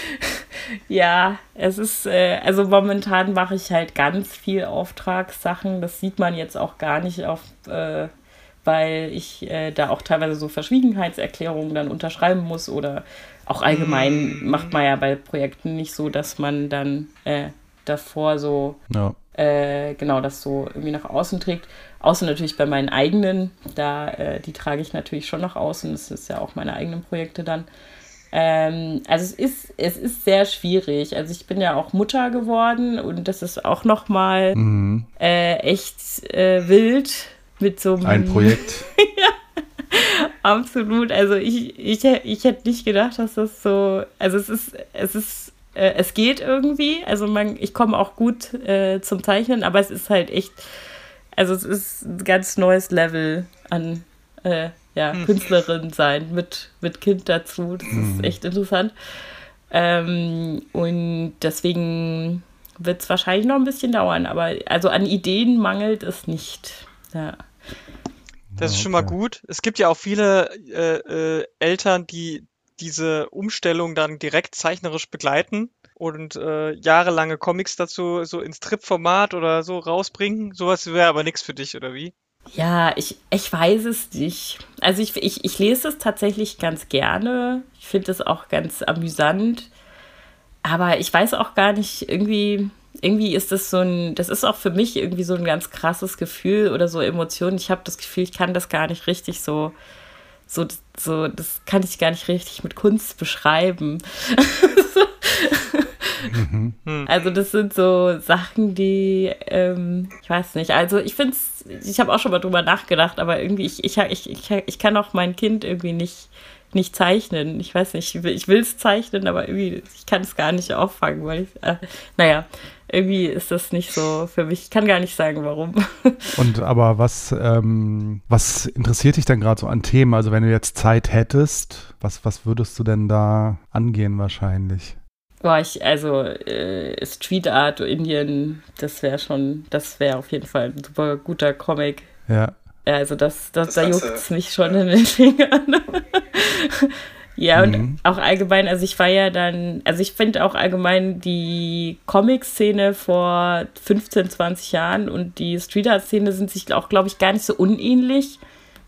Ja, es ist, äh, also momentan mache ich halt ganz viel Auftragssachen. Das sieht man jetzt auch gar nicht auf, äh, weil ich äh, da auch teilweise so Verschwiegenheitserklärungen dann unterschreiben muss oder auch allgemein mm. macht man ja bei Projekten nicht so, dass man dann äh, davor so ja. Äh, genau das so irgendwie nach außen trägt. Außer natürlich bei meinen eigenen, da äh, die trage ich natürlich schon nach außen. Das ist ja auch meine eigenen Projekte dann. Ähm, also es ist, es ist sehr schwierig. Also ich bin ja auch Mutter geworden und das ist auch noch mal mhm. äh, echt äh, wild mit so einem... Ein Projekt. ja, absolut. Also ich, ich, ich hätte nicht gedacht, dass das so... Also es ist, es ist äh, es geht irgendwie. Also man, ich komme auch gut äh, zum Zeichnen, aber es ist halt echt, also es ist ein ganz neues Level an äh, ja, hm. Künstlerin sein mit, mit Kind dazu. Das ist echt interessant. Ähm, und deswegen wird es wahrscheinlich noch ein bisschen dauern, aber also an Ideen mangelt es nicht. Ja. Das ist schon mal gut. Es gibt ja auch viele äh, äh, Eltern, die diese Umstellung dann direkt zeichnerisch begleiten und äh, jahrelange Comics dazu so ins Trip-Format oder so rausbringen. Sowas wäre aber nichts für dich, oder wie? Ja, ich, ich weiß es nicht. Also ich, ich, ich lese es tatsächlich ganz gerne. Ich finde es auch ganz amüsant. Aber ich weiß auch gar nicht, irgendwie, irgendwie ist das so ein, das ist auch für mich irgendwie so ein ganz krasses Gefühl oder so Emotionen. Ich habe das Gefühl, ich kann das gar nicht richtig so, so, so, das kann ich gar nicht richtig mit Kunst beschreiben. Mhm. Also das sind so Sachen, die, ähm, ich weiß nicht, also ich finde es, ich habe auch schon mal drüber nachgedacht, aber irgendwie, ich, ich, ich, ich, ich kann auch mein Kind irgendwie nicht, nicht zeichnen. Ich weiß nicht, ich will es zeichnen, aber irgendwie, ich kann es gar nicht auffangen, weil ich, äh, naja, irgendwie ist das nicht so für mich. Ich kann gar nicht sagen, warum. Und aber was, ähm, was interessiert dich denn gerade so an Themen? Also wenn du jetzt Zeit hättest, was, was würdest du denn da angehen wahrscheinlich? Boah, ich, also äh, Street Art Indien, das wäre schon, das wäre auf jeden Fall ein super guter Comic. Ja. Also das, das, das da juckt es mich schon in den Fingern. Ja, und mhm. auch allgemein, also ich war ja dann, also ich finde auch allgemein die Comic-Szene vor 15, 20 Jahren und die Street Art-Szene sind sich auch, glaube ich, gar nicht so unähnlich,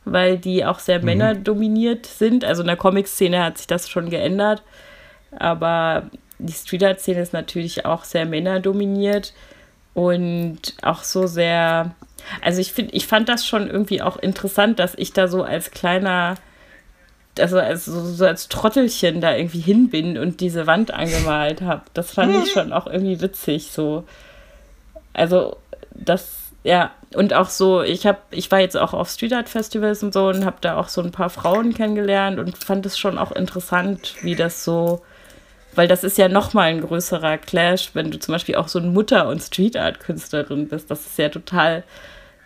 weil die auch sehr mhm. männerdominiert sind. Also in der Comic-Szene hat sich das schon geändert. Aber die Street Art Szene ist natürlich auch sehr männerdominiert und auch so sehr, also ich finde, ich fand das schon irgendwie auch interessant, dass ich da so als kleiner, also als, so, als Trottelchen da irgendwie hin bin und diese Wand angemalt habe. Das fand ich schon auch irgendwie witzig, so. Also, das, ja, und auch so, ich habe, ich war jetzt auch auf Street Art Festivals und so und habe da auch so ein paar Frauen kennengelernt und fand es schon auch interessant, wie das so, weil das ist ja nochmal ein größerer Clash, wenn du zum Beispiel auch so eine Mutter- und Street-Art-Künstlerin bist. Das ist ja total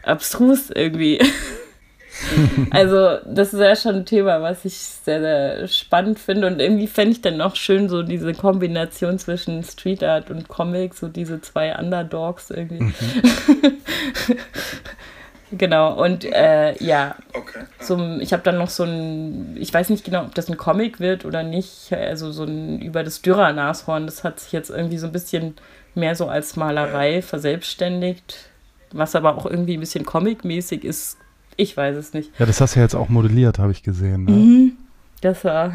abstrus irgendwie. also, das ist ja schon ein Thema, was ich sehr, sehr spannend finde. Und irgendwie fände ich dann noch schön so diese Kombination zwischen Street Art und Comic, so diese zwei Underdogs irgendwie. Mhm. Genau, und äh, ja, okay. so, ich habe dann noch so ein, ich weiß nicht genau, ob das ein Comic wird oder nicht, also so ein über das Dürer-Nashorn, das hat sich jetzt irgendwie so ein bisschen mehr so als Malerei ja. verselbstständigt, was aber auch irgendwie ein bisschen comic-mäßig ist, ich weiß es nicht. Ja, das hast du ja jetzt auch modelliert, habe ich gesehen. Ne? Mhm, das war.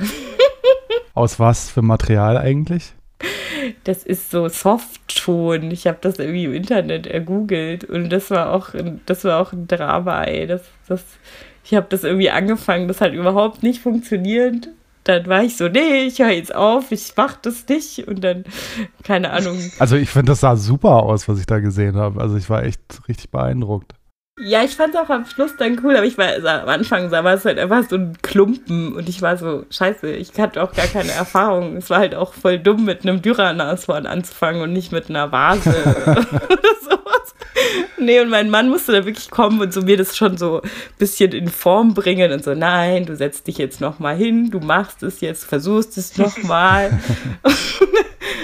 Aus was für Material eigentlich? das ist so Softton. Ich habe das irgendwie im Internet ergoogelt und das war auch, das war auch ein Drama, ey. Das, das, ich habe das irgendwie angefangen, das hat überhaupt nicht funktioniert. Dann war ich so, nee, ich höre jetzt auf, ich mach das nicht und dann, keine Ahnung. Also ich finde, das sah super aus, was ich da gesehen habe. Also ich war echt richtig beeindruckt. Ja, ich fand es auch am Schluss dann cool, aber ich war also am Anfang sah es halt einfach so ein Klumpen und ich war so, scheiße, ich hatte auch gar keine Erfahrung. Es war halt auch voll dumm, mit einem Dürernashorn anzufangen und nicht mit einer Vase oder sowas. Nee, und mein Mann musste da wirklich kommen und so mir das schon so ein bisschen in Form bringen und so, nein, du setzt dich jetzt nochmal hin, du machst es jetzt, versuchst es nochmal.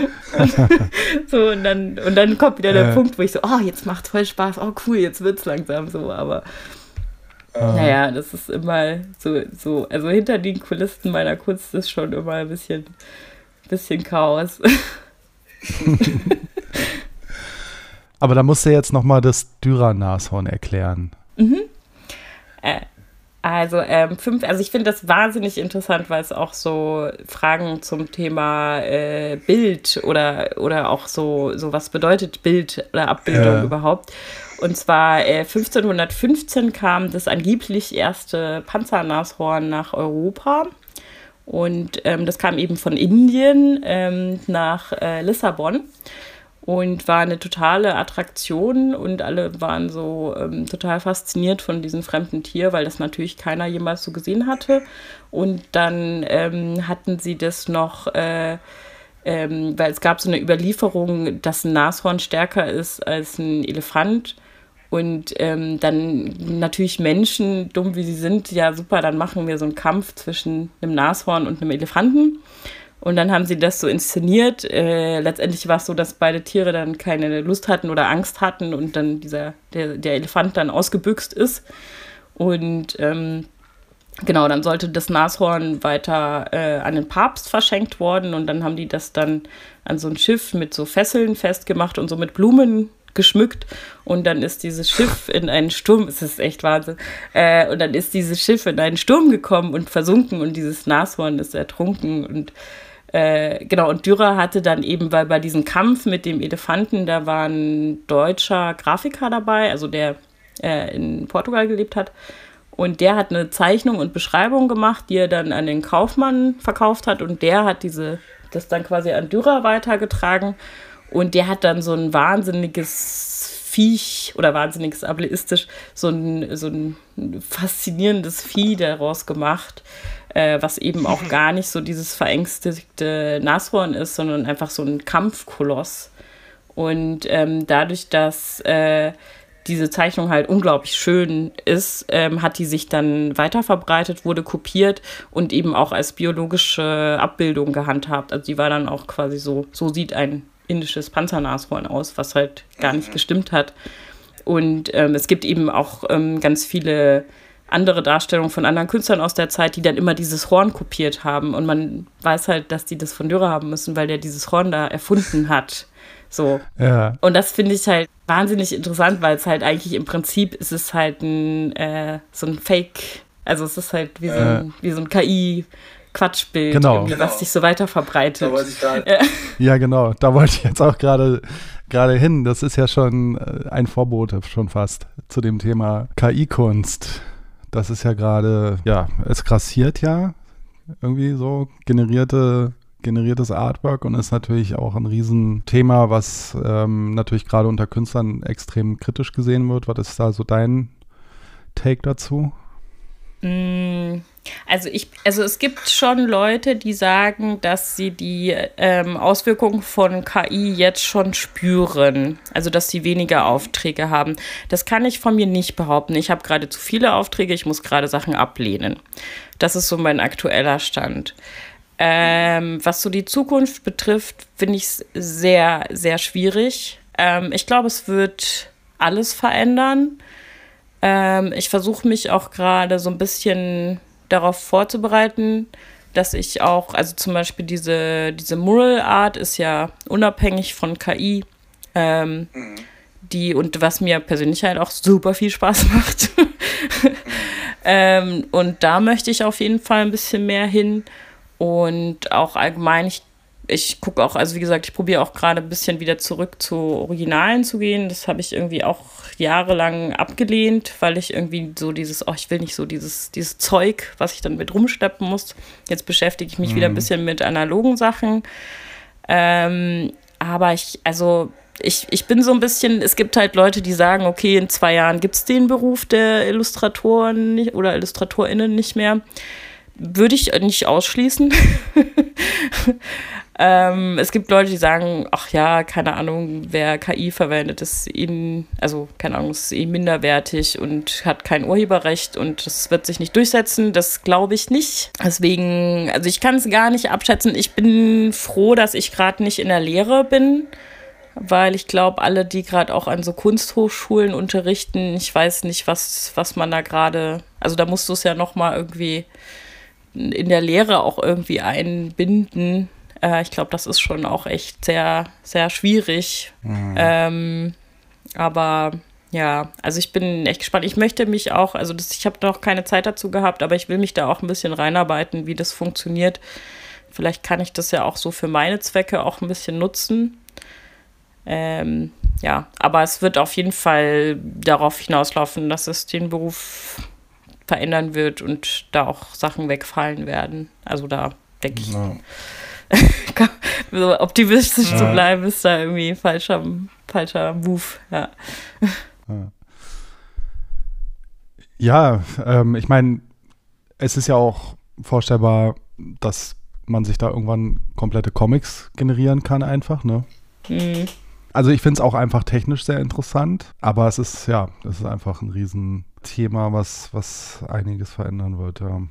so, und dann, und dann kommt wieder der äh. Punkt, wo ich so, oh, jetzt macht voll Spaß, oh cool, jetzt wird es langsam so, aber äh. naja, das ist immer so, so, also hinter den Kulissen meiner Kunst ist schon immer ein bisschen, bisschen Chaos. aber da musst du jetzt nochmal das Dürer-Nashorn erklären. Mhm. Äh, also, ähm, fünf, also ich finde das wahnsinnig interessant, weil es auch so Fragen zum Thema äh, Bild oder, oder auch so, so was bedeutet Bild oder Abbildung ja. überhaupt. Und zwar äh, 1515 kam das angeblich erste Panzernashorn nach Europa. Und ähm, das kam eben von Indien ähm, nach äh, Lissabon und war eine totale Attraktion und alle waren so ähm, total fasziniert von diesem fremden Tier, weil das natürlich keiner jemals so gesehen hatte. Und dann ähm, hatten sie das noch, äh, ähm, weil es gab so eine Überlieferung, dass ein Nashorn stärker ist als ein Elefant. Und ähm, dann natürlich Menschen, dumm wie sie sind, ja super, dann machen wir so einen Kampf zwischen einem Nashorn und einem Elefanten. Und dann haben sie das so inszeniert. Äh, letztendlich war es so, dass beide Tiere dann keine Lust hatten oder Angst hatten und dann dieser, der, der Elefant dann ausgebüxt ist. Und ähm, genau, dann sollte das Nashorn weiter äh, an den Papst verschenkt worden und dann haben die das dann an so ein Schiff mit so Fesseln festgemacht und so mit Blumen geschmückt und dann ist dieses Schiff in einen Sturm, es ist echt Wahnsinn, äh, und dann ist dieses Schiff in einen Sturm gekommen und versunken und dieses Nashorn ist ertrunken und äh, genau, und Dürer hatte dann eben, weil bei diesem Kampf mit dem Elefanten, da war ein deutscher Grafiker dabei, also der äh, in Portugal gelebt hat. Und der hat eine Zeichnung und Beschreibung gemacht, die er dann an den Kaufmann verkauft hat. Und der hat diese, das dann quasi an Dürer weitergetragen. Und der hat dann so ein wahnsinniges Viech oder wahnsinniges ableistisch, so ein, so ein faszinierendes Vieh daraus gemacht äh, was eben auch gar nicht so dieses verängstigte Nashorn ist, sondern einfach so ein Kampfkoloss. Und ähm, dadurch, dass äh, diese Zeichnung halt unglaublich schön ist, ähm, hat die sich dann weiter verbreitet, wurde kopiert und eben auch als biologische Abbildung gehandhabt. Also die war dann auch quasi so, so sieht ein indisches Panzernashorn aus, was halt gar nicht mhm. gestimmt hat. Und ähm, es gibt eben auch ähm, ganz viele andere Darstellungen von anderen Künstlern aus der Zeit, die dann immer dieses Horn kopiert haben. Und man weiß halt, dass die das von Dürer haben müssen, weil der dieses Horn da erfunden hat. So. Ja. Und das finde ich halt wahnsinnig interessant, weil es halt eigentlich im Prinzip ist es halt ein, äh, so ein Fake, also es ist halt wie so ein, wie so ein KI- Quatschbild, genau. genau. was sich so weiter verbreitet. ja, genau. Da wollte ich jetzt auch gerade gerade hin. Das ist ja schon äh, ein Vorbote schon fast zu dem Thema KI-Kunst. Das ist ja gerade, ja, es grassiert ja irgendwie so generierte generiertes Artwork und ist natürlich auch ein Riesenthema, was ähm, natürlich gerade unter Künstlern extrem kritisch gesehen wird. Was ist da so dein Take dazu? Mm, also ich, also es gibt schon Leute, die sagen, dass sie die ähm, Auswirkungen von KI jetzt schon spüren. Also dass sie weniger Aufträge haben. Das kann ich von mir nicht behaupten. Ich habe gerade zu viele Aufträge, ich muss gerade Sachen ablehnen. Das ist so mein aktueller Stand. Ähm, was so die Zukunft betrifft, finde ich es sehr, sehr schwierig. Ähm, ich glaube, es wird alles verändern. Ähm, ich versuche mich auch gerade so ein bisschen darauf vorzubereiten, dass ich auch, also zum Beispiel diese, diese Mural Art ist ja unabhängig von KI. Ähm, mhm. Die, und was mir persönlich halt auch super viel Spaß macht. ähm, und da möchte ich auf jeden Fall ein bisschen mehr hin. Und auch allgemein, ich ich gucke auch, also wie gesagt, ich probiere auch gerade ein bisschen wieder zurück zu Originalen zu gehen. Das habe ich irgendwie auch jahrelang abgelehnt, weil ich irgendwie so dieses, oh, ich will nicht so dieses, dieses Zeug, was ich dann mit rumschleppen muss. Jetzt beschäftige ich mich mhm. wieder ein bisschen mit analogen Sachen. Ähm, aber ich, also ich, ich bin so ein bisschen, es gibt halt Leute, die sagen, okay, in zwei Jahren gibt es den Beruf der Illustratoren nicht, oder IllustratorInnen nicht mehr. Würde ich nicht ausschließen. Ähm, es gibt Leute, die sagen, ach ja, keine Ahnung, wer KI verwendet, ist ihnen, also keine Ahnung, ist eh minderwertig und hat kein Urheberrecht und das wird sich nicht durchsetzen. Das glaube ich nicht. Deswegen, also ich kann es gar nicht abschätzen. Ich bin froh, dass ich gerade nicht in der Lehre bin weil ich glaube, alle, die gerade auch an so Kunsthochschulen unterrichten, ich weiß nicht, was, was man da gerade, also da musst du es ja nochmal irgendwie in der Lehre auch irgendwie einbinden. Äh, ich glaube, das ist schon auch echt sehr, sehr schwierig. Mhm. Ähm, aber ja, also ich bin echt gespannt. Ich möchte mich auch, also das, ich habe noch keine Zeit dazu gehabt, aber ich will mich da auch ein bisschen reinarbeiten, wie das funktioniert. Vielleicht kann ich das ja auch so für meine Zwecke auch ein bisschen nutzen. Ähm, ja, aber es wird auf jeden Fall darauf hinauslaufen, dass es den Beruf verändern wird und da auch Sachen wegfallen werden. Also da denke ich. Ja. so optimistisch ja. zu bleiben, ist da irgendwie falscher, falscher Move, ja. Ja, ähm, ich meine, es ist ja auch vorstellbar, dass man sich da irgendwann komplette Comics generieren kann, einfach, ne? Mhm. Also ich finde es auch einfach technisch sehr interessant, aber es ist, ja, es ist einfach ein Riesenthema, was, was einiges verändern wird, ja.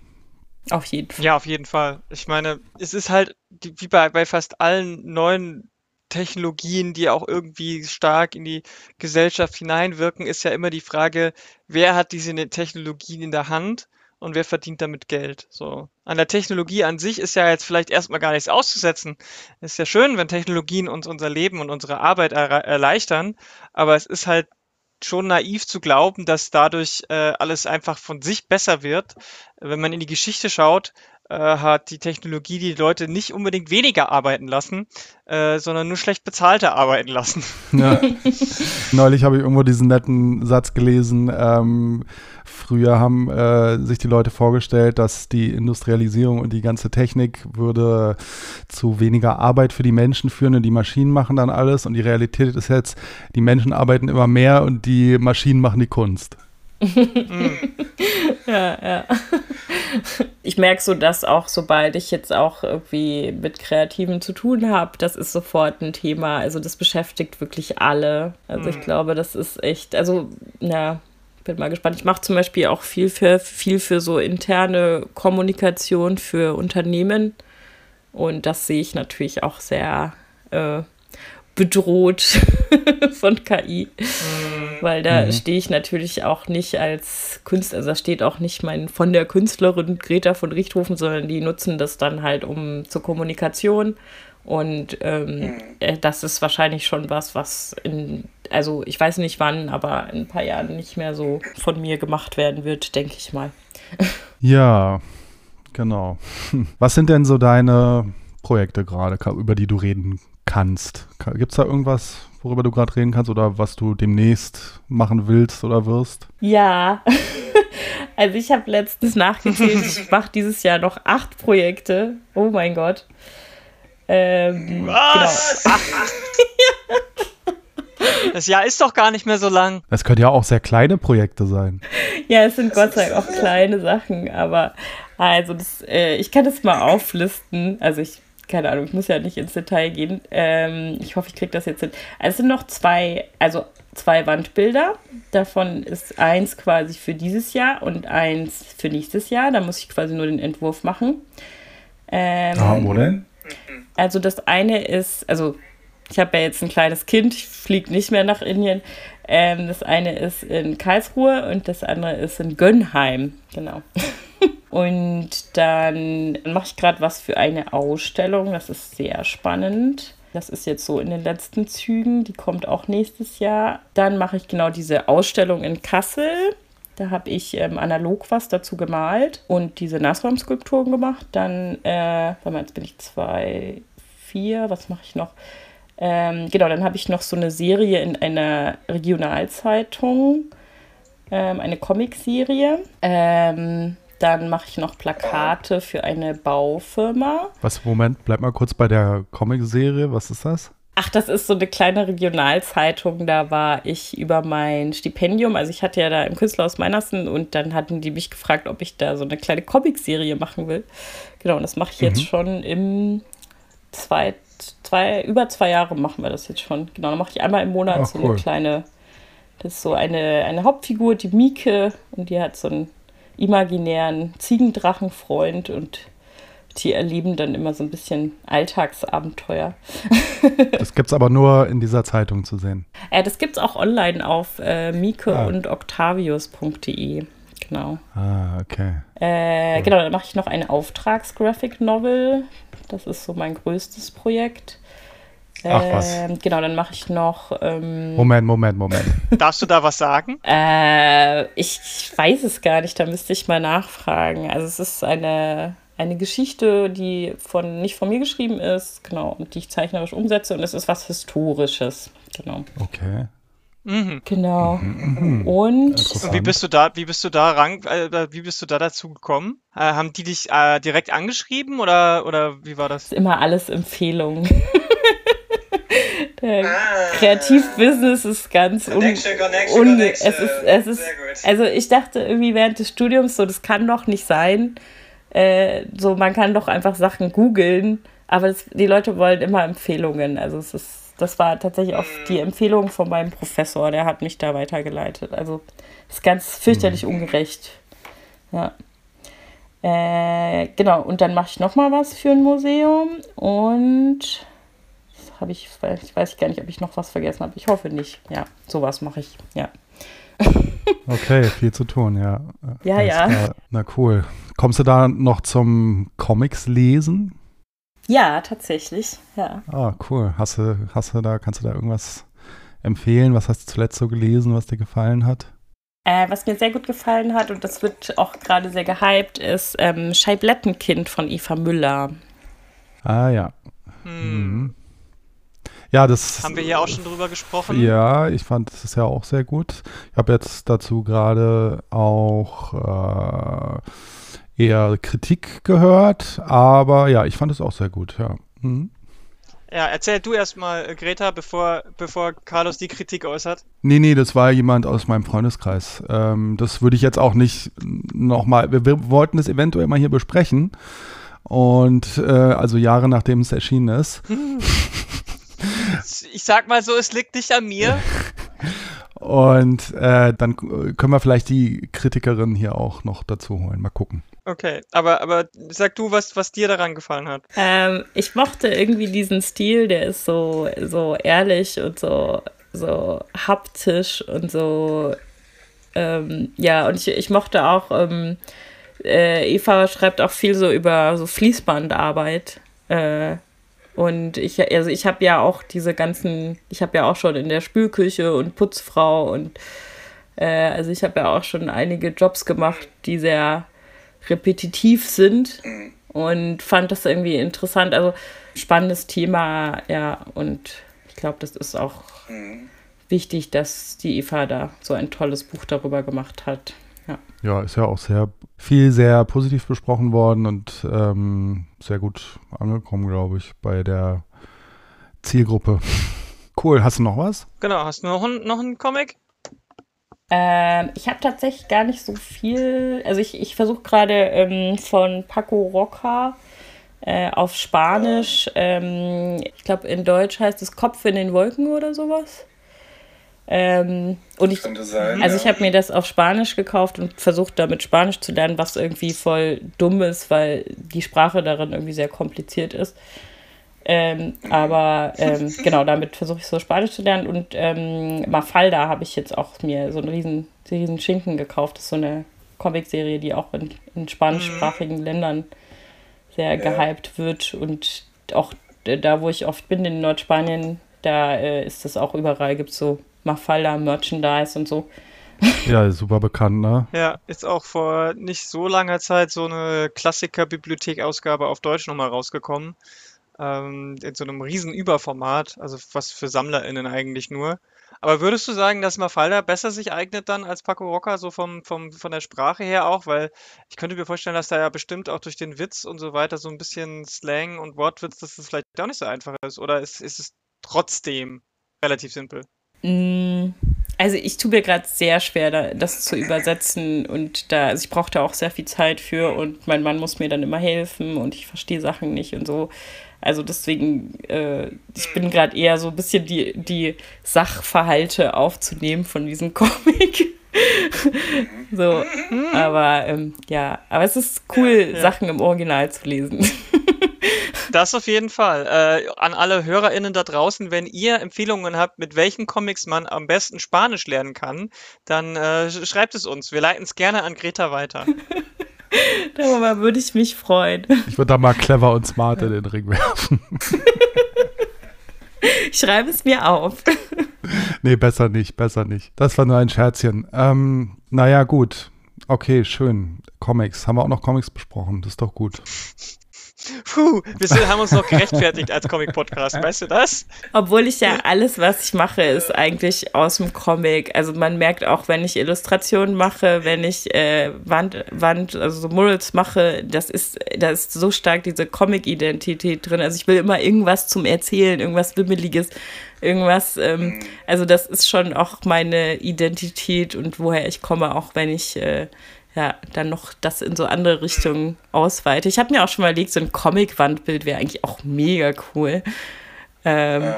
Auf jeden Fall. Ja, auf jeden Fall. Ich meine, es ist halt wie bei, bei fast allen neuen Technologien, die auch irgendwie stark in die Gesellschaft hineinwirken, ist ja immer die Frage, wer hat diese Technologien in der Hand und wer verdient damit Geld. So. An der Technologie an sich ist ja jetzt vielleicht erstmal gar nichts auszusetzen. Ist ja schön, wenn Technologien uns unser Leben und unsere Arbeit erleichtern, aber es ist halt schon naiv zu glauben, dass dadurch äh, alles einfach von sich besser wird. Wenn man in die Geschichte schaut, hat die Technologie die Leute nicht unbedingt weniger arbeiten lassen, äh, sondern nur schlecht bezahlte arbeiten lassen. Ja. Neulich habe ich irgendwo diesen netten Satz gelesen. Ähm, früher haben äh, sich die Leute vorgestellt, dass die Industrialisierung und die ganze Technik würde zu weniger Arbeit für die Menschen führen und die Maschinen machen dann alles. Und die Realität ist jetzt, die Menschen arbeiten immer mehr und die Maschinen machen die Kunst. ja, ja. Ich merke so, dass auch sobald ich jetzt auch irgendwie mit Kreativen zu tun habe, das ist sofort ein Thema. Also das beschäftigt wirklich alle. Also ich mhm. glaube, das ist echt, also ja, bin mal gespannt. Ich mache zum Beispiel auch viel für viel für so interne Kommunikation für Unternehmen. Und das sehe ich natürlich auch sehr äh, bedroht von KI, mhm. weil da mhm. stehe ich natürlich auch nicht als Künstler, also da steht auch nicht mein von der Künstlerin Greta von Richthofen, sondern die nutzen das dann halt um zur Kommunikation und ähm, mhm. Äh, das ist wahrscheinlich schon was, was in, also ich weiß nicht wann, aber in ein paar Jahren nicht mehr so von mir gemacht werden wird, denke ich mal. Ja, genau. Was sind denn so deine Projekte gerade, über die du reden kannst. Gibt es da irgendwas, worüber du gerade reden kannst oder was du demnächst machen willst oder wirst? Ja, also ich habe letztens nachgezählt, ich mache dieses Jahr noch acht Projekte. Oh mein Gott. Ähm, was? Genau. Das Jahr ist doch gar nicht mehr so lang. Es können ja auch sehr kleine Projekte sein. Ja, es sind Gott sei Dank auch kleine Sachen, aber also das, äh, ich kann das mal auflisten. Also ich, keine Ahnung, ich muss ja nicht ins Detail gehen. Ähm, ich hoffe, ich kriege das jetzt hin. Also es sind noch zwei, also zwei Wandbilder. Davon ist eins quasi für dieses Jahr und eins für nächstes Jahr. Da muss ich quasi nur den Entwurf machen. Ähm, ah, wo denn? Also das eine ist, also ich habe ja jetzt ein kleines Kind, ich fliege nicht mehr nach Indien. Ähm, das eine ist in Karlsruhe und das andere ist in Gönnheim. Genau. und dann mache ich gerade was für eine Ausstellung. Das ist sehr spannend. Das ist jetzt so in den letzten Zügen. Die kommt auch nächstes Jahr. Dann mache ich genau diese Ausstellung in Kassel. Da habe ich ähm, analog was dazu gemalt und diese Nasraum-Skulpturen gemacht. Dann, äh, warte mal, jetzt bin ich zwei, vier, was mache ich noch? Ähm, genau, dann habe ich noch so eine Serie in einer Regionalzeitung, ähm, eine Comicserie. Ähm, dann mache ich noch Plakate für eine Baufirma. Was, Moment, bleib mal kurz bei der Comicserie. Was ist das? Ach, das ist so eine kleine Regionalzeitung. Da war ich über mein Stipendium. Also ich hatte ja da im Künstlerhaus Meinersen und dann hatten die mich gefragt, ob ich da so eine kleine Comicserie machen will. Genau, und das mache ich mhm. jetzt schon im zweiten zwei, über zwei Jahre machen wir das jetzt schon. Genau, dann mache ich einmal im Monat Ach, so cool. eine kleine, das ist so eine, eine Hauptfigur, die Mieke, und die hat so einen imaginären Ziegendrachenfreund und die erleben dann immer so ein bisschen Alltagsabenteuer. das gibt es aber nur in dieser Zeitung zu sehen. Äh, das gibt es auch online auf äh, mieke ah. und octavius.de. Genau. Ah, okay. Äh, cool. Genau, dann mache ich noch eine Auftrags-Graphic-Novel. Das ist so mein größtes Projekt. Ach was. Ähm, genau, dann mache ich noch. Ähm, Moment, Moment, Moment. Darfst du da was sagen? Äh, ich, ich, weiß es gar nicht, da müsste ich mal nachfragen. Also es ist eine, eine Geschichte, die von nicht von mir geschrieben ist, genau, und die ich zeichnerisch umsetze und es ist was Historisches. Genau. Okay. Mhm. Genau. Mhm, und wie bist du da, wie bist du da rang, äh, wie bist du da dazu gekommen? Äh, haben die dich äh, direkt angeschrieben oder, oder wie war das? das ist immer alles Empfehlungen. Der ah, Kreativbusiness ist ganz un, connection, connection, un es ist es ist also ich dachte irgendwie während des Studiums so das kann doch nicht sein äh, so man kann doch einfach Sachen googeln aber das, die Leute wollen immer Empfehlungen also es ist das war tatsächlich auch die mhm. Empfehlung von meinem Professor, der hat mich da weitergeleitet. Also ist ganz fürchterlich mhm. ungerecht. Ja. Äh, genau, und dann mache ich nochmal was für ein Museum und habe ich, ich weiß gar nicht, ob ich noch was vergessen habe. Ich hoffe nicht. Ja, sowas mache ich, ja. Okay, viel zu tun, ja. Ja, ja. Klar. Na cool. Kommst du da noch zum Comics lesen? Ja, tatsächlich, ja. Ah, cool. Hast du, hast du da, kannst du da irgendwas empfehlen? Was hast du zuletzt so gelesen, was dir gefallen hat? Äh, was mir sehr gut gefallen hat, und das wird auch gerade sehr gehypt, ist ähm, Scheiblettenkind von Eva Müller. Ah ja. Hm. Ja, das. Haben wir hier auch schon drüber gesprochen? Ja, ich fand das ist ja auch sehr gut. Ich habe jetzt dazu gerade auch äh, eher Kritik gehört, aber ja, ich fand es auch sehr gut, ja. Mhm. Ja, erzähl du erstmal, äh, Greta, bevor, bevor Carlos die Kritik äußert. Nee, nee, das war jemand aus meinem Freundeskreis. Ähm, das würde ich jetzt auch nicht nochmal, wir, wir, wollten es eventuell mal hier besprechen. Und äh, also Jahre nachdem es erschienen ist. ich sag mal so, es liegt nicht an mir. Und äh, dann können wir vielleicht die Kritikerin hier auch noch dazu holen. Mal gucken. Okay, aber, aber sag du, was, was dir daran gefallen hat. Ähm, ich mochte irgendwie diesen Stil, der ist so, so ehrlich und so, so haptisch und so. Ähm, ja, und ich, ich mochte auch, ähm, äh, Eva schreibt auch viel so über so Fließbandarbeit. Äh, und ich, also ich habe ja auch diese ganzen, ich habe ja auch schon in der Spülküche und Putzfrau und äh, also ich habe ja auch schon einige Jobs gemacht, die sehr repetitiv sind und fand das irgendwie interessant. Also spannendes Thema, ja, und ich glaube, das ist auch wichtig, dass die Eva da so ein tolles Buch darüber gemacht hat. Ja, ist ja auch sehr viel sehr positiv besprochen worden und ähm, sehr gut angekommen, glaube ich, bei der Zielgruppe. Cool. Hast du noch was? Genau. Hast du noch, noch einen Comic? Ähm, ich habe tatsächlich gar nicht so viel. Also ich, ich versuche gerade ähm, von Paco Roca äh, auf Spanisch. Ähm, ich glaube, in Deutsch heißt es Kopf in den Wolken oder sowas. Ähm, und ich, sein, also ja. ich habe mir das auf Spanisch gekauft und versucht damit Spanisch zu lernen, was irgendwie voll dumm ist, weil die Sprache darin irgendwie sehr kompliziert ist. Ähm, aber ähm, genau, damit versuche ich so Spanisch zu lernen. Und ähm, Mafalda habe ich jetzt auch mir so einen riesen, riesen Schinken gekauft. Das ist so eine Comicserie, die auch in, in spanischsprachigen mhm. Ländern sehr ja. gehypt wird. Und auch da, wo ich oft bin, in Nordspanien, da äh, ist das auch überall, gibt es so Mafalda, Merchandise und so. Ja, super bekannt, ne? Ja, ist auch vor nicht so langer Zeit so eine Klassiker-Bibliothek-Ausgabe auf Deutsch nochmal rausgekommen ähm, in so einem riesen Überformat, also was für SammlerInnen eigentlich nur. Aber würdest du sagen, dass Mafalda besser sich eignet dann als Paco Roca, so vom, vom, von der Sprache her auch? Weil ich könnte mir vorstellen, dass da ja bestimmt auch durch den Witz und so weiter so ein bisschen Slang und Wortwitz, dass das vielleicht auch nicht so einfach ist. Oder ist, ist es trotzdem relativ simpel? Mm, also ich tue mir gerade sehr schwer, das zu übersetzen und da, also ich brauche da auch sehr viel Zeit für und mein Mann muss mir dann immer helfen und ich verstehe Sachen nicht und so. Also deswegen, äh, ich bin gerade eher so ein bisschen die, die Sachverhalte aufzunehmen von diesem Comic. so, aber ähm, ja, aber es ist cool, ja, ja. Sachen im Original zu lesen. das auf jeden Fall. Äh, an alle HörerInnen da draußen, wenn ihr Empfehlungen habt, mit welchen Comics man am besten Spanisch lernen kann, dann äh, schreibt es uns. Wir leiten es gerne an Greta weiter. Darüber würde ich mich freuen. Ich würde da mal clever und smart in den Ring werfen. Ich schreibe es mir auf. Nee, besser nicht, besser nicht. Das war nur ein Scherzchen. Ähm, naja, gut. Okay, schön. Comics. Haben wir auch noch Comics besprochen? Das ist doch gut. Puh, wir sind, haben uns noch gerechtfertigt als Comic-Podcast, weißt du das? Obwohl ich ja alles, was ich mache, ist eigentlich aus dem Comic. Also man merkt auch, wenn ich Illustrationen mache, wenn ich äh, Wand, Wand, also so Murals mache, das ist, da ist so stark diese Comic-Identität drin. Also ich will immer irgendwas zum Erzählen, irgendwas Wimmeliges, irgendwas. Ähm, also das ist schon auch meine Identität und woher ich komme, auch wenn ich äh, ja, dann noch das in so andere Richtungen ausweite. Ich habe mir auch schon mal überlegt, so ein Comic-Wandbild wäre eigentlich auch mega cool. Ähm, ja.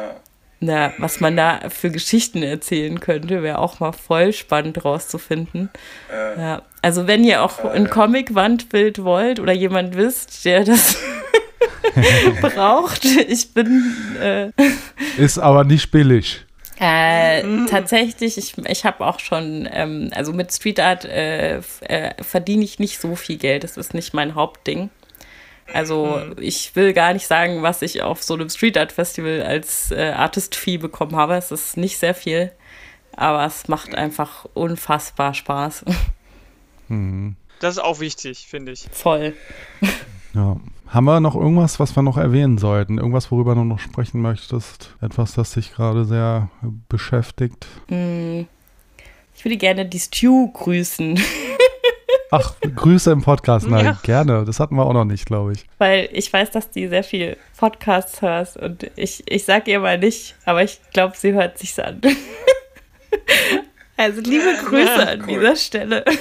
Na, was man da für Geschichten erzählen könnte, wäre auch mal voll spannend rauszufinden. Ja. ja. Also wenn ihr auch ein Comic-Wandbild wollt oder jemand wisst, der das braucht, ich bin... Äh Ist aber nicht billig. Äh, mhm. Tatsächlich, ich, ich habe auch schon, ähm, also mit Street Art äh, äh, verdiene ich nicht so viel Geld. Das ist nicht mein Hauptding. Also mhm. ich will gar nicht sagen, was ich auf so einem Street Art Festival als äh, Artist Fee bekommen habe. Es ist nicht sehr viel, aber es macht einfach unfassbar Spaß. Mhm. Das ist auch wichtig, finde ich. Voll. Ja. Haben wir noch irgendwas, was wir noch erwähnen sollten? Irgendwas, worüber du noch sprechen möchtest? Etwas, das dich gerade sehr beschäftigt? Mm, ich würde gerne die Stew grüßen. Ach, Grüße im Podcast. Nein, ja. gerne. Das hatten wir auch noch nicht, glaube ich. Weil ich weiß, dass die sehr viel Podcasts hörst und ich, ich sage ihr mal nicht, aber ich glaube, sie hört sich's an. Also liebe Grüße ja, an cool. dieser Stelle.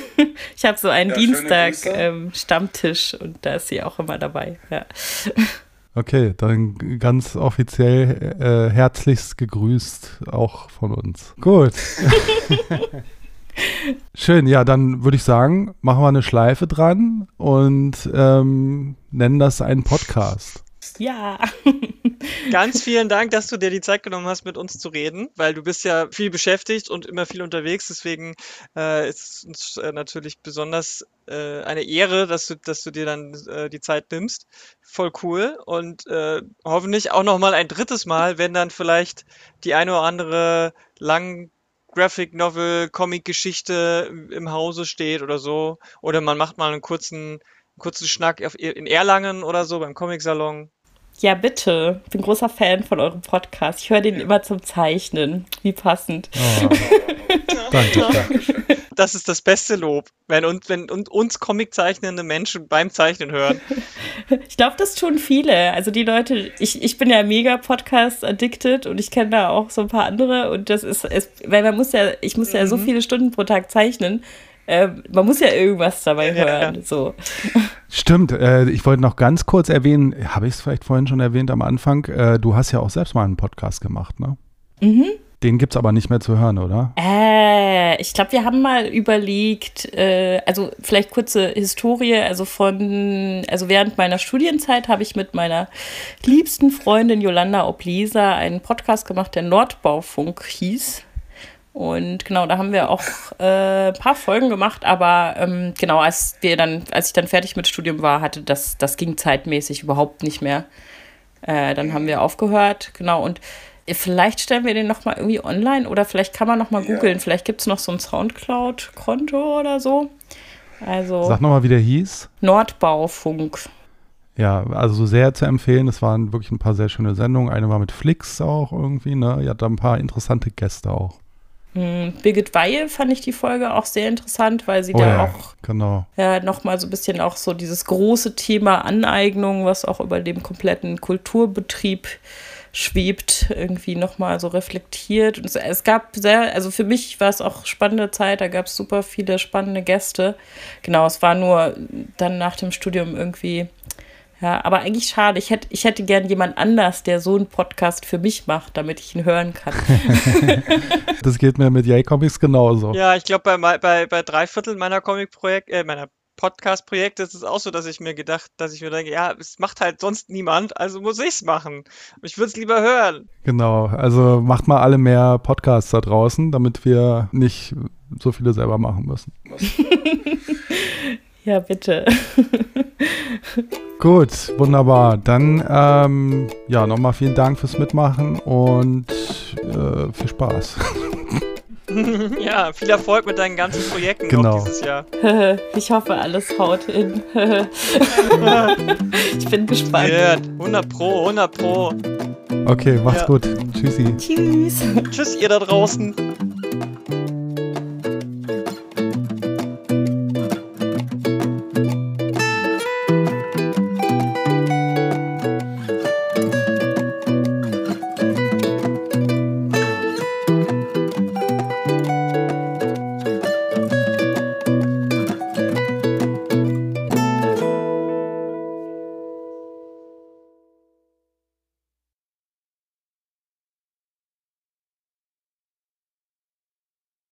Ich habe so einen ja, Dienstag-Stammtisch ähm, und da ist sie auch immer dabei. Ja. Okay, dann ganz offiziell äh, herzlichst gegrüßt auch von uns. Gut. Schön, ja, dann würde ich sagen, machen wir eine Schleife dran und ähm, nennen das einen Podcast. Ja. Ganz vielen Dank, dass du dir die Zeit genommen hast, mit uns zu reden, weil du bist ja viel beschäftigt und immer viel unterwegs. Deswegen äh, ist es uns äh, natürlich besonders äh, eine Ehre, dass du, dass du dir dann äh, die Zeit nimmst. Voll cool und äh, hoffentlich auch noch mal ein drittes Mal, wenn dann vielleicht die eine oder andere lang Graphic Novel Comic Geschichte im Hause steht oder so oder man macht mal einen kurzen kurzen Schnack in Erlangen oder so beim Comic-Salon. Ja, bitte. Ich bin großer Fan von eurem Podcast. Ich höre den immer zum Zeichnen. Wie passend. Oh. Danke. das ist das beste Lob, wenn uns, wenn uns Comiczeichnende Menschen beim Zeichnen hören. Ich glaube, das tun viele. Also die Leute, ich, ich bin ja mega Podcast-addicted und ich kenne da auch so ein paar andere und das ist, ist weil man muss ja, ich muss ja so mhm. viele Stunden pro Tag zeichnen. Äh, man muss ja irgendwas dabei hören. Ja. So. Stimmt, äh, ich wollte noch ganz kurz erwähnen, habe ich es vielleicht vorhin schon erwähnt am Anfang, äh, du hast ja auch selbst mal einen Podcast gemacht, ne? Mhm. Den gibt es aber nicht mehr zu hören, oder? Äh, ich glaube, wir haben mal überlegt, äh, also vielleicht kurze Historie, also von, also während meiner Studienzeit habe ich mit meiner liebsten Freundin Jolanda Oblesa einen Podcast gemacht, der Nordbaufunk hieß. Und genau, da haben wir auch äh, ein paar Folgen gemacht, aber ähm, genau, als wir dann, als ich dann fertig mit Studium war, hatte das, das ging zeitmäßig überhaupt nicht mehr. Äh, dann haben wir aufgehört, genau, und vielleicht stellen wir den nochmal irgendwie online oder vielleicht kann man nochmal googeln. Ja. Vielleicht gibt es noch so ein Soundcloud-Konto oder so. Also. Sag nochmal, wie der hieß. Nordbaufunk. Ja, also sehr zu empfehlen. Es waren wirklich ein paar sehr schöne Sendungen. Eine war mit Flix auch irgendwie, ne? Ihr habt da ein paar interessante Gäste auch. Hm, Birgit Weihe fand ich die Folge auch sehr interessant, weil sie oh, da ja, auch genau. ja, nochmal so ein bisschen auch so dieses große Thema Aneignung, was auch über dem kompletten Kulturbetrieb schwebt, irgendwie nochmal so reflektiert. Und es, es, gab sehr, also für mich war es auch spannende Zeit, da gab es super viele spannende Gäste. Genau, es war nur dann nach dem Studium irgendwie ja, aber eigentlich schade. Ich hätte, ich hätte gern jemand anders, der so einen Podcast für mich macht, damit ich ihn hören kann. das geht mir mit J-Comics genauso. Ja, ich glaube, bei, bei, bei drei Viertel meiner Comic-Projekt, äh, meiner Podcast-Projekte ist es auch so, dass ich mir gedacht, dass ich mir denke, ja, es macht halt sonst niemand, also muss ich es machen. Ich würde es lieber hören. Genau, also macht mal alle mehr Podcasts da draußen, damit wir nicht so viele selber machen müssen. ja, bitte. Gut, wunderbar. Dann ähm, ja, nochmal vielen Dank fürs Mitmachen und äh, viel Spaß. ja, viel Erfolg mit deinen ganzen Projekten genau. dieses Jahr. ich hoffe, alles haut hin. ich bin gespannt. Yeah, 100 Pro, 100 Pro. Okay, macht's ja. gut. Tschüssi. Tschüss. Tschüss, ihr da draußen.